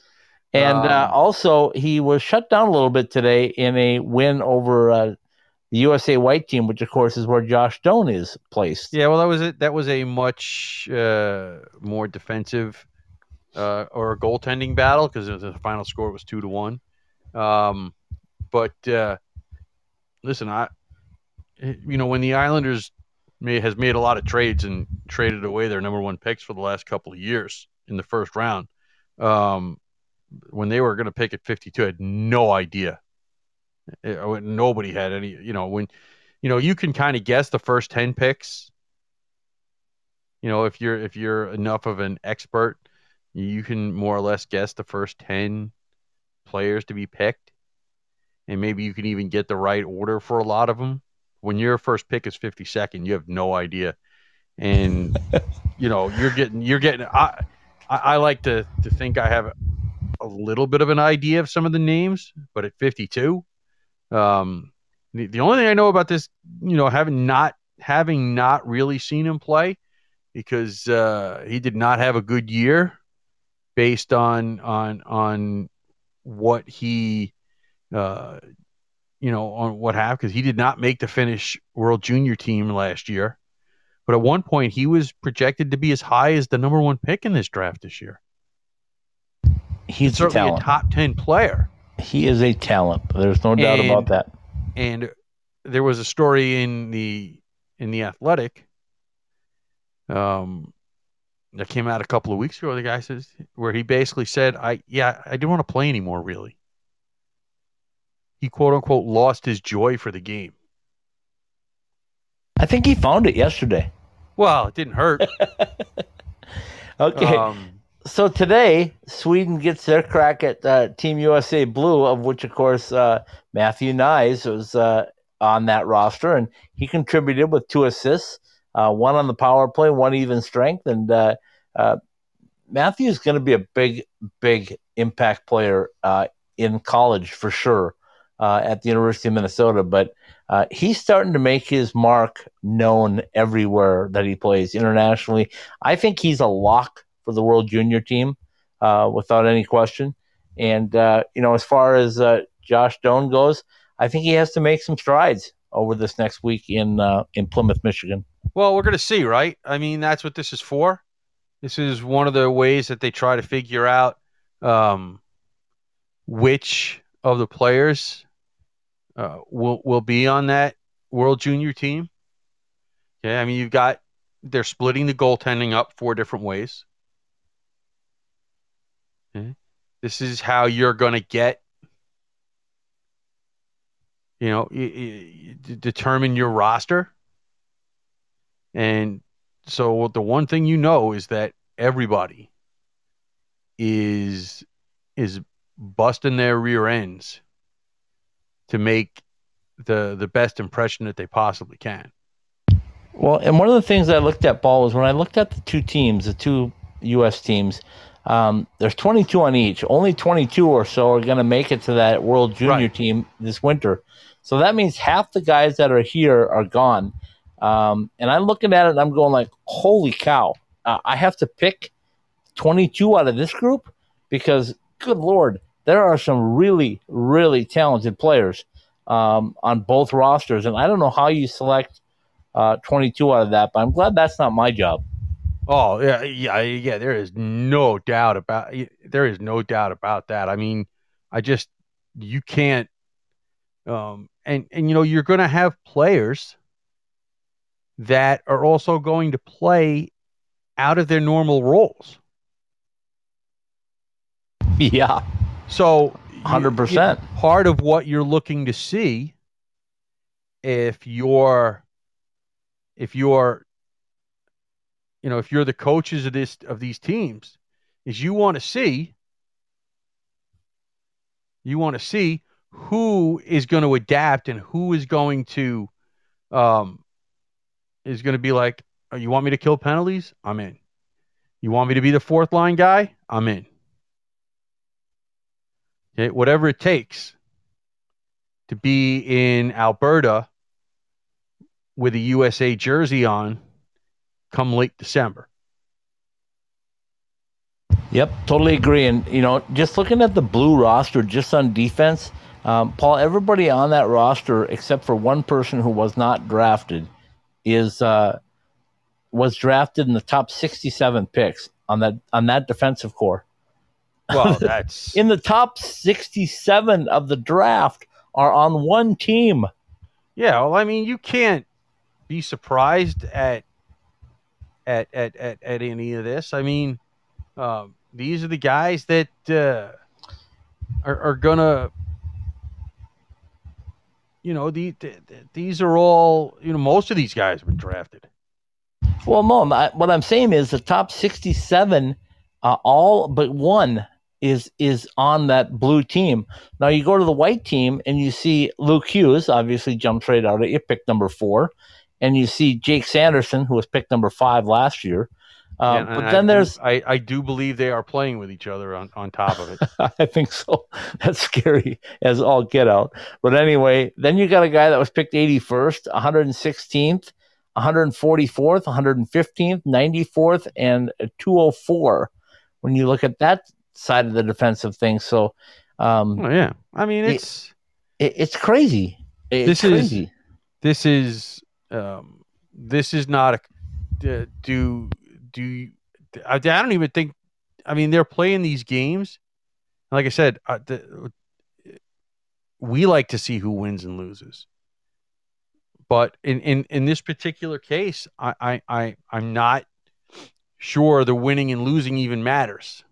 And uh, Um, also, he was shut down a little bit today in a win over uh, the USA White team, which of course is where Josh Doan is placed. Yeah, well, that was it. That was a much uh, more defensive uh, or a goaltending battle because the final score was two to one. Um, but uh, listen, I, you know, when the Islanders may, has made a lot of trades and traded away their number one picks for the last couple of years in the first round, um, when they were going to pick at fifty two, I had no idea. Uh, Nobody had any. You know, when you know you can kind of guess the first 10 picks. You know if you're if you're enough of an expert you can more or less guess the first 10 players to be picked. And maybe you can even get the right order for a lot of them when your first pick is 52nd you have no idea. And *laughs* you know you're getting you're getting i i, I like to to think i have a little bit of an idea of some of the names but at 52 um the, the only thing I know about this, you know, having not having not really seen him play because uh, he did not have a good year based on on on what he uh, you know on what happened because he did not make the Finnish World Junior team last year. But at one point, he was projected to be as high as the number one pick in this draft this year. He's certainly a talent. top ten player. He is a talent. There's no doubt And- about that. and there was a story in the in the athletic um that came out a couple of weeks ago the guy says where he basically said i yeah i didn't want to play anymore really he quote unquote lost his joy for the game I think he found it yesterday. well it didn't hurt *laughs* Okay. um so today, Sweden gets their crack at uh, Team USA Blue, of which, of course, uh, Matthew Knies was uh, on that roster, and he contributed with two assists, uh, one on the power play, one even strength. And uh, uh, Matthew's going to be a big, big impact player in college for sure at the University of Minnesota. But uh, he's starting to make his mark known everywhere that he plays internationally. I think he's a lock for the World Junior team uh, without any question. And uh, you know, as far as uh, Josh Doan goes, I think he has to make some strides over this next week in uh, in Plymouth, Michigan. well we're gonna see right i mean that's what this is for This is one of the ways that they try to figure out um, which of the players uh, will will be on that World Junior team. Yeah, I mean you've got they're splitting the goaltending up four different ways. Okay. This is how you're going to get, you know, y- y- y- determine your roster. And so the one thing you know is that everybody is is busting their rear ends to make the the best impression that they possibly can. Well, and one of the things I looked at, Paul, was when I looked at the two teams, the two U.S. teams, um, there's 22 on each. Only 22 or so are going to make it to that World Junior Right. team this winter. So that means half the guys that are here are gone. Um, and I'm looking at it and I'm going like, holy cow. Uh, I have to pick 22 out of this group because, good Lord, there are some really, really talented players um, on both rosters. And I don't know how you select uh, 22 out of that, but I'm glad that's not my job. Oh yeah, yeah, yeah. There is no doubt about there is no doubt about that. I mean, I just you can't, um, and and you know you're going to have players that are also going to play out of their normal roles. Yeah, So 100%. you- part of what you're looking to see if you're if you're you know if you're the coaches of this of these teams is you want to see you want to see who is going to adapt and who is going to um is going to be like "Oh, you want me to kill penalties? I'm in. You want me to be the fourth line guy? I'm in. Okay, whatever it takes to be in alberta with a usa jersey on come late december Yep, totally agree. And you know, just looking at the blue roster, just on defense, um, Paul, everybody on that roster except for one person who was not drafted is uh, was drafted in the top sixty-seven picks on that on that defensive core. well *laughs* that's In the top sixty-seven of the draft are on one team. Yeah, well, I mean, you can't be surprised at at at at, at any of this. I mean, um, these are the guys that uh, are, are gonna, you know, the, the, these are all, you know, most of these guys have been drafted. Well, Mom, I- what I'm saying is the top 67, uh, all but one is is on that blue team. Now you go to the white team and you see Luke Hughes, obviously jumps right out at you, pick number four, and you see Jake Sanderson, who was picked number five last year. Uh, and but then do- there's, I, I do believe they are playing with each other on, on top of it. *laughs* I think so. *laughs* That's scary as all get out. But anyway, then you got a guy that was picked 81st, 116th, 144th, 115th, 94th, and 204. When you look at that side of the defensive thing, so um, oh yeah, I mean, it's it, it's crazy. It's This is- this is um, this is not a uh, do do I, I don't even think I mean they're playing these games like I said uh, the, we like to see who wins and loses but in in, in this particular case I, I I I'm not sure the winning and losing even matters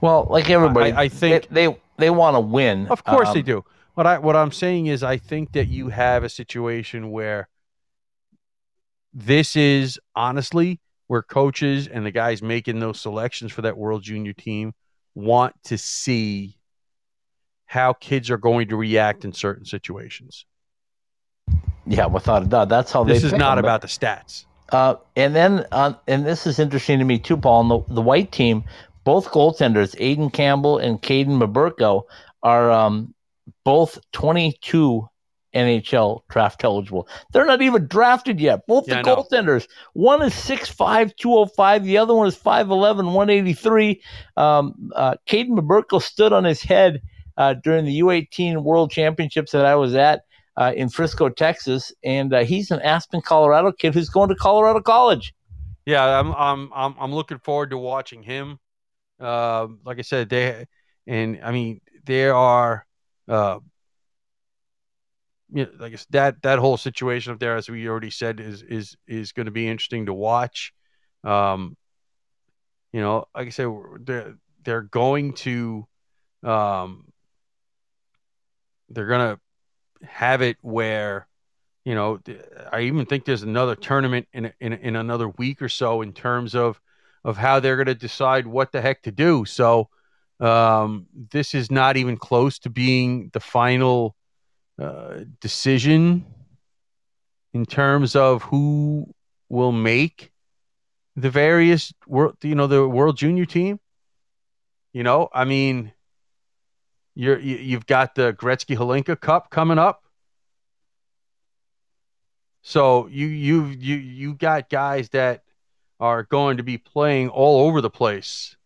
Well, like everybody, I- I think- they they, they want to win. Of course they Um, do. What I what I'm saying is I think that you have a situation where this is honestly where coaches and the guys making those selections for that World Junior team want to see how kids are going to react in certain situations. Yeah, without a doubt, that's how This is not them. about the stats. Uh, and then, uh, and this is interesting to me too, Paul. And the, the white team, both goaltenders, Aiden Campbell and Kaidan Mbereko, are um, both 22 NHL draft eligible. They're not even drafted yet. Both Yeah, the goaltenders. One is 6'5", 205. The other one is 5'11", 183. Um, uh, Kaidan Mbereko stood on his head uh, during the U18 World Championships that I was at uh, in Frisco, Texas, and uh, he's an Aspen, Colorado kid who's going to Colorado College. Yeah, I'm I'm I'm I'm looking forward to watching him. Uh, like I said, they and I mean there are uh, you know, that that whole situation up there, as we already said, is is is going to be interesting to watch. Um, you know, like I said, they're they're going to, um, they're gonna have it where, you know, I even think there's another tournament in in in another week or so in terms of of how they're going to decide what the heck to do. So, um, this is not even close to being the final uh, decision in terms of who will make the various world, you know, the World Junior team. You know, I mean, you're you, you've got the Gretzky Holinka Cup coming up. So you you you you got guys that are going to be playing all over the place.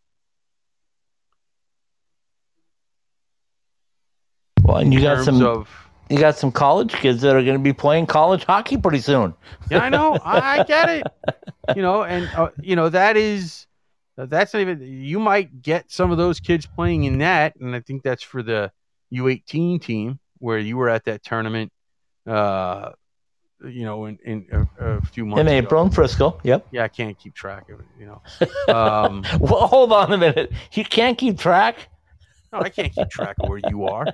Well, and you got some of you got some college kids that are going to be playing college hockey pretty soon. yeah, I know, I, I get it. *laughs* You know, and uh, you know that is that's not even. You might get some of those kids playing in that, and I think that's for the U18 team where you were at that tournament. Uh, you know, in, in a, a few months In ago. April in Frisco. Yep. Yeah, I can't keep track of it. You know, um, *laughs* Well, hold on a minute. You can't keep track. No, I can't keep track of where you are.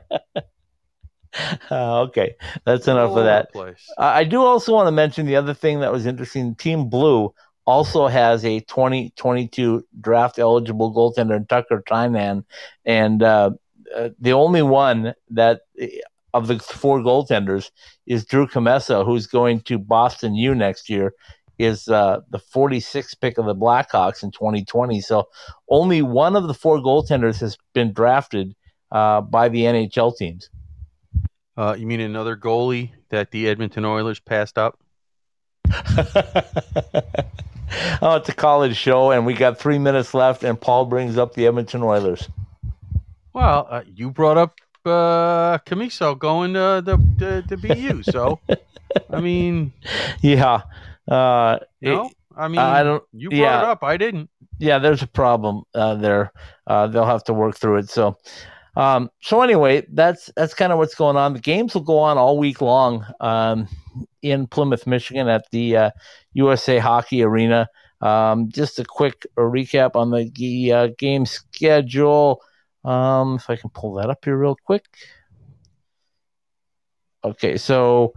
Uh, *laughs* okay, that's enough of that. place. I do also want to mention the other thing that was interesting. Team Blue also has a 2022 draft eligible goaltender, Tucker Tynan, and uh, uh, the only one that of the four goaltenders is Drew Commesso, who's going to Boston U next year. Is uh, the 46th pick of the Blackhawks in 2020. So only one of the four goaltenders has been drafted uh, by the NHL teams. Uh, you mean another goalie that the Edmonton Oilers passed up? *laughs* oh, it's a college show, and we got three minutes left, and Paul brings up the Edmonton Oilers. Well, uh, you brought up uh, Commesso going to the to, to BU, so *laughs* I mean, Yeah. Uh, you know, I mean, I don't- You brought yeah. it up. I didn't. yeah, there's a problem uh, there. Uh, they'll have to work through it. So, um, so anyway, that's that's kind of what's going on. The games will go on all week long um, in Plymouth, Michigan, at the uh, USA Hockey Arena. Um, just a quick recap on the the, uh, game schedule. Um, if I can pull that up here real quick. Okay, so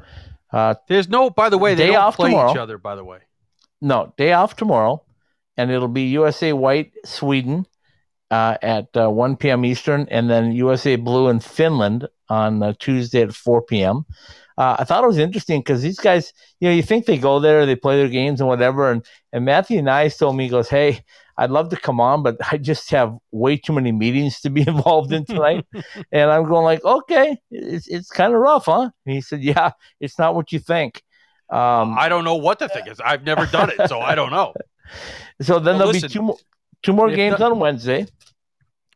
uh, There's no. By the way, they Day don't off play tomorrow. each other. By the way, no day off tomorrow, and it'll be USA White Sweden uh, at uh, 1 p.m. Eastern, and then USA Blue in Finland on uh, Tuesday at 4 p.m. Uh, I thought it was interesting because these guys, you know, you think they go there, they play their games and whatever, and and Matthew Knies told me, he goes, "Hey, I'd love to come on, but *laughs* I just have way too many meetings to be *laughs* involved in tonight." *laughs* and I'm going like, "Okay, it's it's kind of rough, huh?" And he said, "Yeah, it's not what you think." Um, I don't know what the thing is. I've never done it, so I don't know. so then Well, there'll listen, be two more two more games not- on Wednesday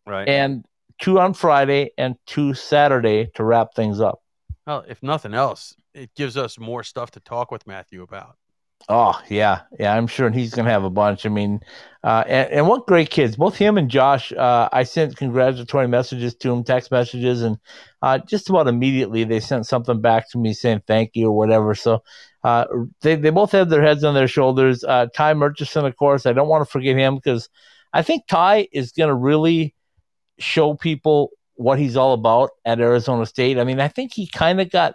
Right. and two on Friday and two Saturday to wrap things up. well, if nothing else, it gives us more stuff to talk with Matthew about. Oh yeah, yeah, I'm sure he's gonna have a bunch. I mean, uh, and, and what great kids! Both him and Josh. Uh, I sent congratulatory messages to him, text messages, and uh, just about immediately they sent something back to me saying thank you or whatever. So uh, they they both have their heads on their shoulders. Uh, Ty Murchison, of course, I don't want to forget him because I think Ty is gonna really show people what he's all about at Arizona State. I mean, I think he kind of got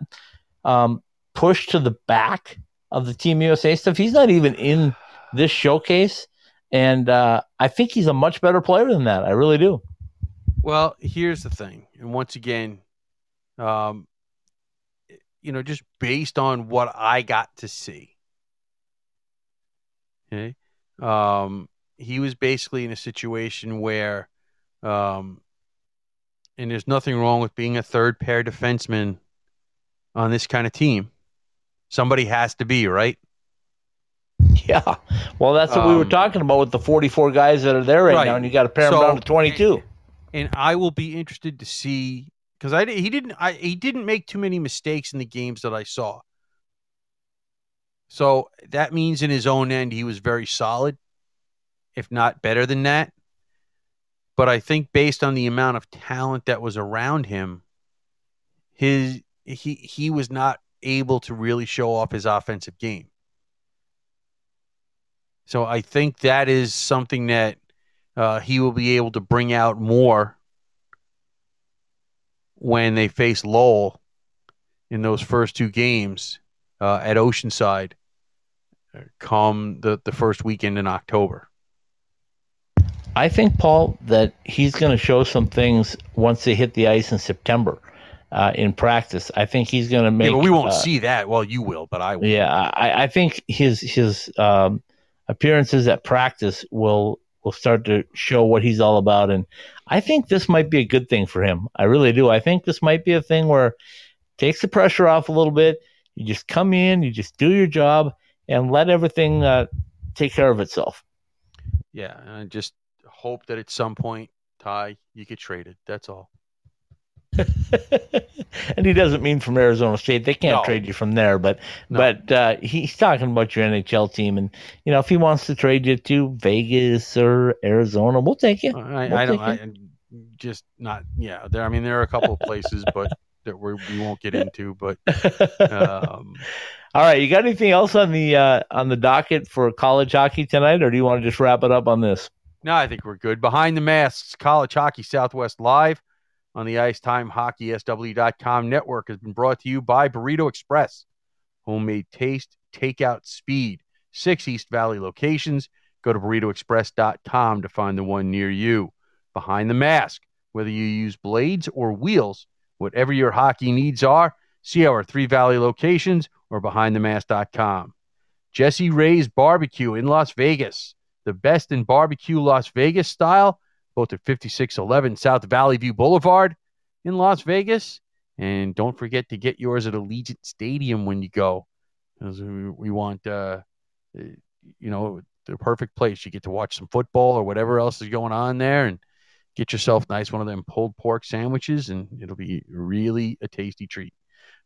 um, pushed to the back of the Team USA stuff. He's not even in this showcase, and uh, I think he's a much better player than that. I really do. Well, here's the thing, and once again, um, you know, just based on what I got to see, okay, um, he was basically in a situation where, um, and there's nothing wrong with being a third pair defenseman on this kind of team. Somebody has to be right. Yeah. Well, that's what we were Um, talking about with the 44 guys that are there right, Right. now, and you got to pare them down to 22. and I will be interested to see because I he didn't I he didn't make too many mistakes in the games that I saw. So that means in his own end, he was very solid, if not better than that. But I think based on the amount of talent that was around him, his he he was not able to really show off his offensive game. So I think that is something that uh, he will be able to bring out more when they face Lowell in those first two games uh, at Oceanside uh, come the, the first weekend in October. I think, Paul, that he's going to show some things once they hit the ice in September uh, in practice. I think he's going to make. Yeah, but we won't uh, see that. Well, you will, but I will. Yeah, I, I think his his um, appearances at practice will will start to show what he's all about, and I think this might be a good thing for him. I really do. I think this might be a thing where takes the pressure off a little bit. You just come in, you just do your job, and let everything uh, take care of itself. Yeah, and I just hope that at some point, Ty, you get traded. That's all. *laughs* and he doesn't mean from Arizona State. They can't No. trade you from there, but No. but uh, he's talking about your NHL team, and you know if he wants to trade you to Vegas or Arizona, we'll take you. I, We'll I don't. take I, just not. Yeah, there. I mean, there are a couple of places, but *laughs* that we we won't get into. But um, *laughs* All right, you got anything else on the uh, on the docket for college hockey tonight, or do you want to just wrap it up on this? no, I think we're good. Behind the masks, college hockey Southwest live on the Ice Time Hockey SW.com network has been brought to you by Burrito Express, homemade taste, takeout speed. Six East Valley locations. Go to burritoexpress.com to find the one near you. Behind the mask, whether you use blades or wheels, whatever your hockey needs are, see our three valley locations or behindthemask.com. Jessie Rae's Barbecue in Las Vegas, the best in barbecue Las Vegas style, both at 5611 South Valley View Boulevard in Las Vegas. And don't forget to get yours at Allegiant Stadium when you go. 'Cause we, we want, uh, you know, the perfect place. You get to watch some football or whatever else is going on there and get yourself nice one of them pulled pork sandwiches, and it'll be really a tasty treat.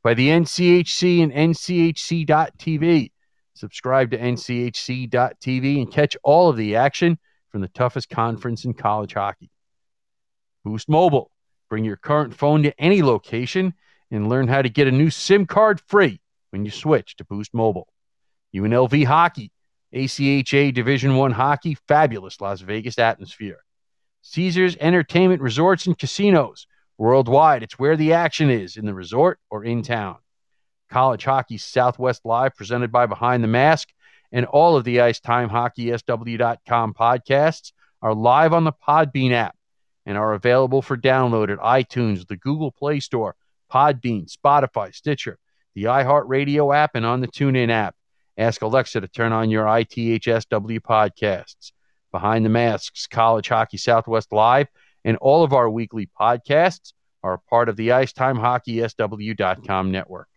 By the NCHC and NCHC.TV. Subscribe to NCHC.TV and catch all of the action from the toughest mm-hmm. conference in college hockey. Boost Mobile. Bring your current phone to any location and learn how to get a new SIM card free when you switch to Boost Mobile. UNLV Hockey, ACHA Division One Hockey, fabulous Las Vegas atmosphere. Caesars Entertainment Resorts and Casinos, worldwide. It's where the action is in the resort or in town. College Hockey Southwest Live, presented by Behind the Mask, and all of the Ice Time Hockey SW.com podcasts are live on the Podbean app and are available for download at iTunes, the Google Play Store, Podbean, Spotify, Stitcher, the iHeartRadio app, and on the TuneIn app. Ask Alexa to turn on your ITHSW podcasts. Behind the Masks, College Hockey Southwest Live, and all of our weekly podcasts are part of the Ice Time Hockey SW.com network.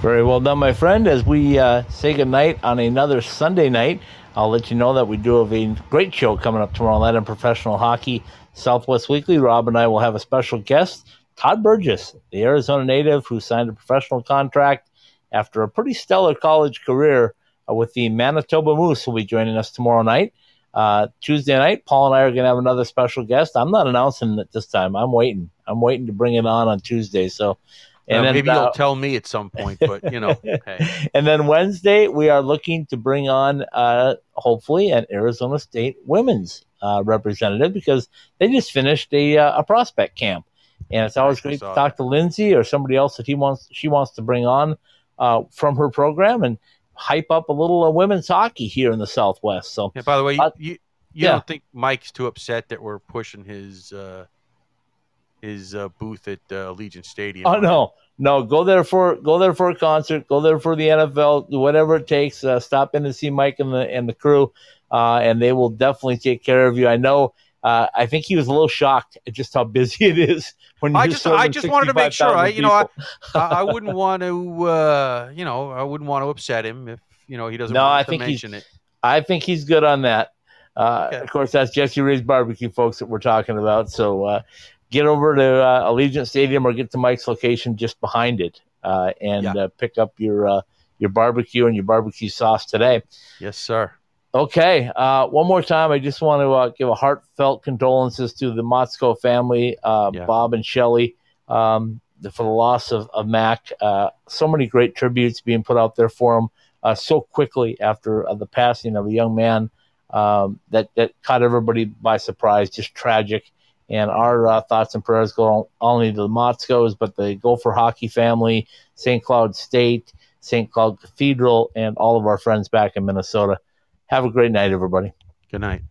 Very well done, my friend. As we uh, say goodnight on another Sunday night, I'll let you know that we do have a great show coming up tomorrow night on professional hockey, Southwest Weekly. Rob and I will have a special guest, Todd Burgess, the Arizona native who signed a professional contract after a pretty stellar college career uh, with the Manitoba Moose, will be joining us tomorrow night. Uh, Tuesday night, Paul and I are going to have another special guest. I'm not announcing it this time. I'm waiting. I'm waiting to bring it on on Tuesday. So, Uh, maybe uh, you'll tell me at some point, but you know, *laughs* hey. and then Wednesday, we are looking to bring on, uh, hopefully, an Arizona State women's uh, representative because they just finished a, uh, a prospect camp, and it's always great to talk to Lindsay or somebody else that he wants she wants to bring on uh, from her program and hype up a little women's hockey here in the Southwest. So, Yeah, by the way, you, you, you yeah. don't think Mike's too upset that we're pushing his uh, his uh, booth at uh, Allegiant Stadium? oh no, no, go there for go there for a concert, go there for the NFL, do whatever it takes. Uh, stop in and see Mike and the and the crew, uh, and they will definitely take care of you. I know. Uh, I think he was a little shocked at just how busy *laughs* it is when I you're just I just wanted to make sure. I 65,000 you know I. I I *laughs* wouldn't want to uh, you know I wouldn't want to upset him if you know he doesn't No, want I to think he's- mention it. I think he's good on that. Uh, Okay. Of course, that's Jessie Rae's barbecue, folks, that we're talking about. So uh, get over to uh, Allegiant Stadium or get to Mike's location just behind it, uh, and Yeah. uh, pick up your uh, your barbecue and your barbecue sauce today. Yes, sir. Okay. Uh, one more time, I just want to uh, give a heartfelt condolences to the Motzko family, uh, Yeah. Bob and Shelley, um, for the loss of, of Mac. Uh, so many great tributes being put out there for him uh, so quickly after uh, the passing of a young man um, that, that caught everybody by surprise. Just tragic. And our uh, thoughts and prayers go only to the Motzkos, but the Gopher hockey family, St. Cloud State, St. Cloud Cathedral, and all of our friends back in Minnesota. Have a great night, everybody. Good night.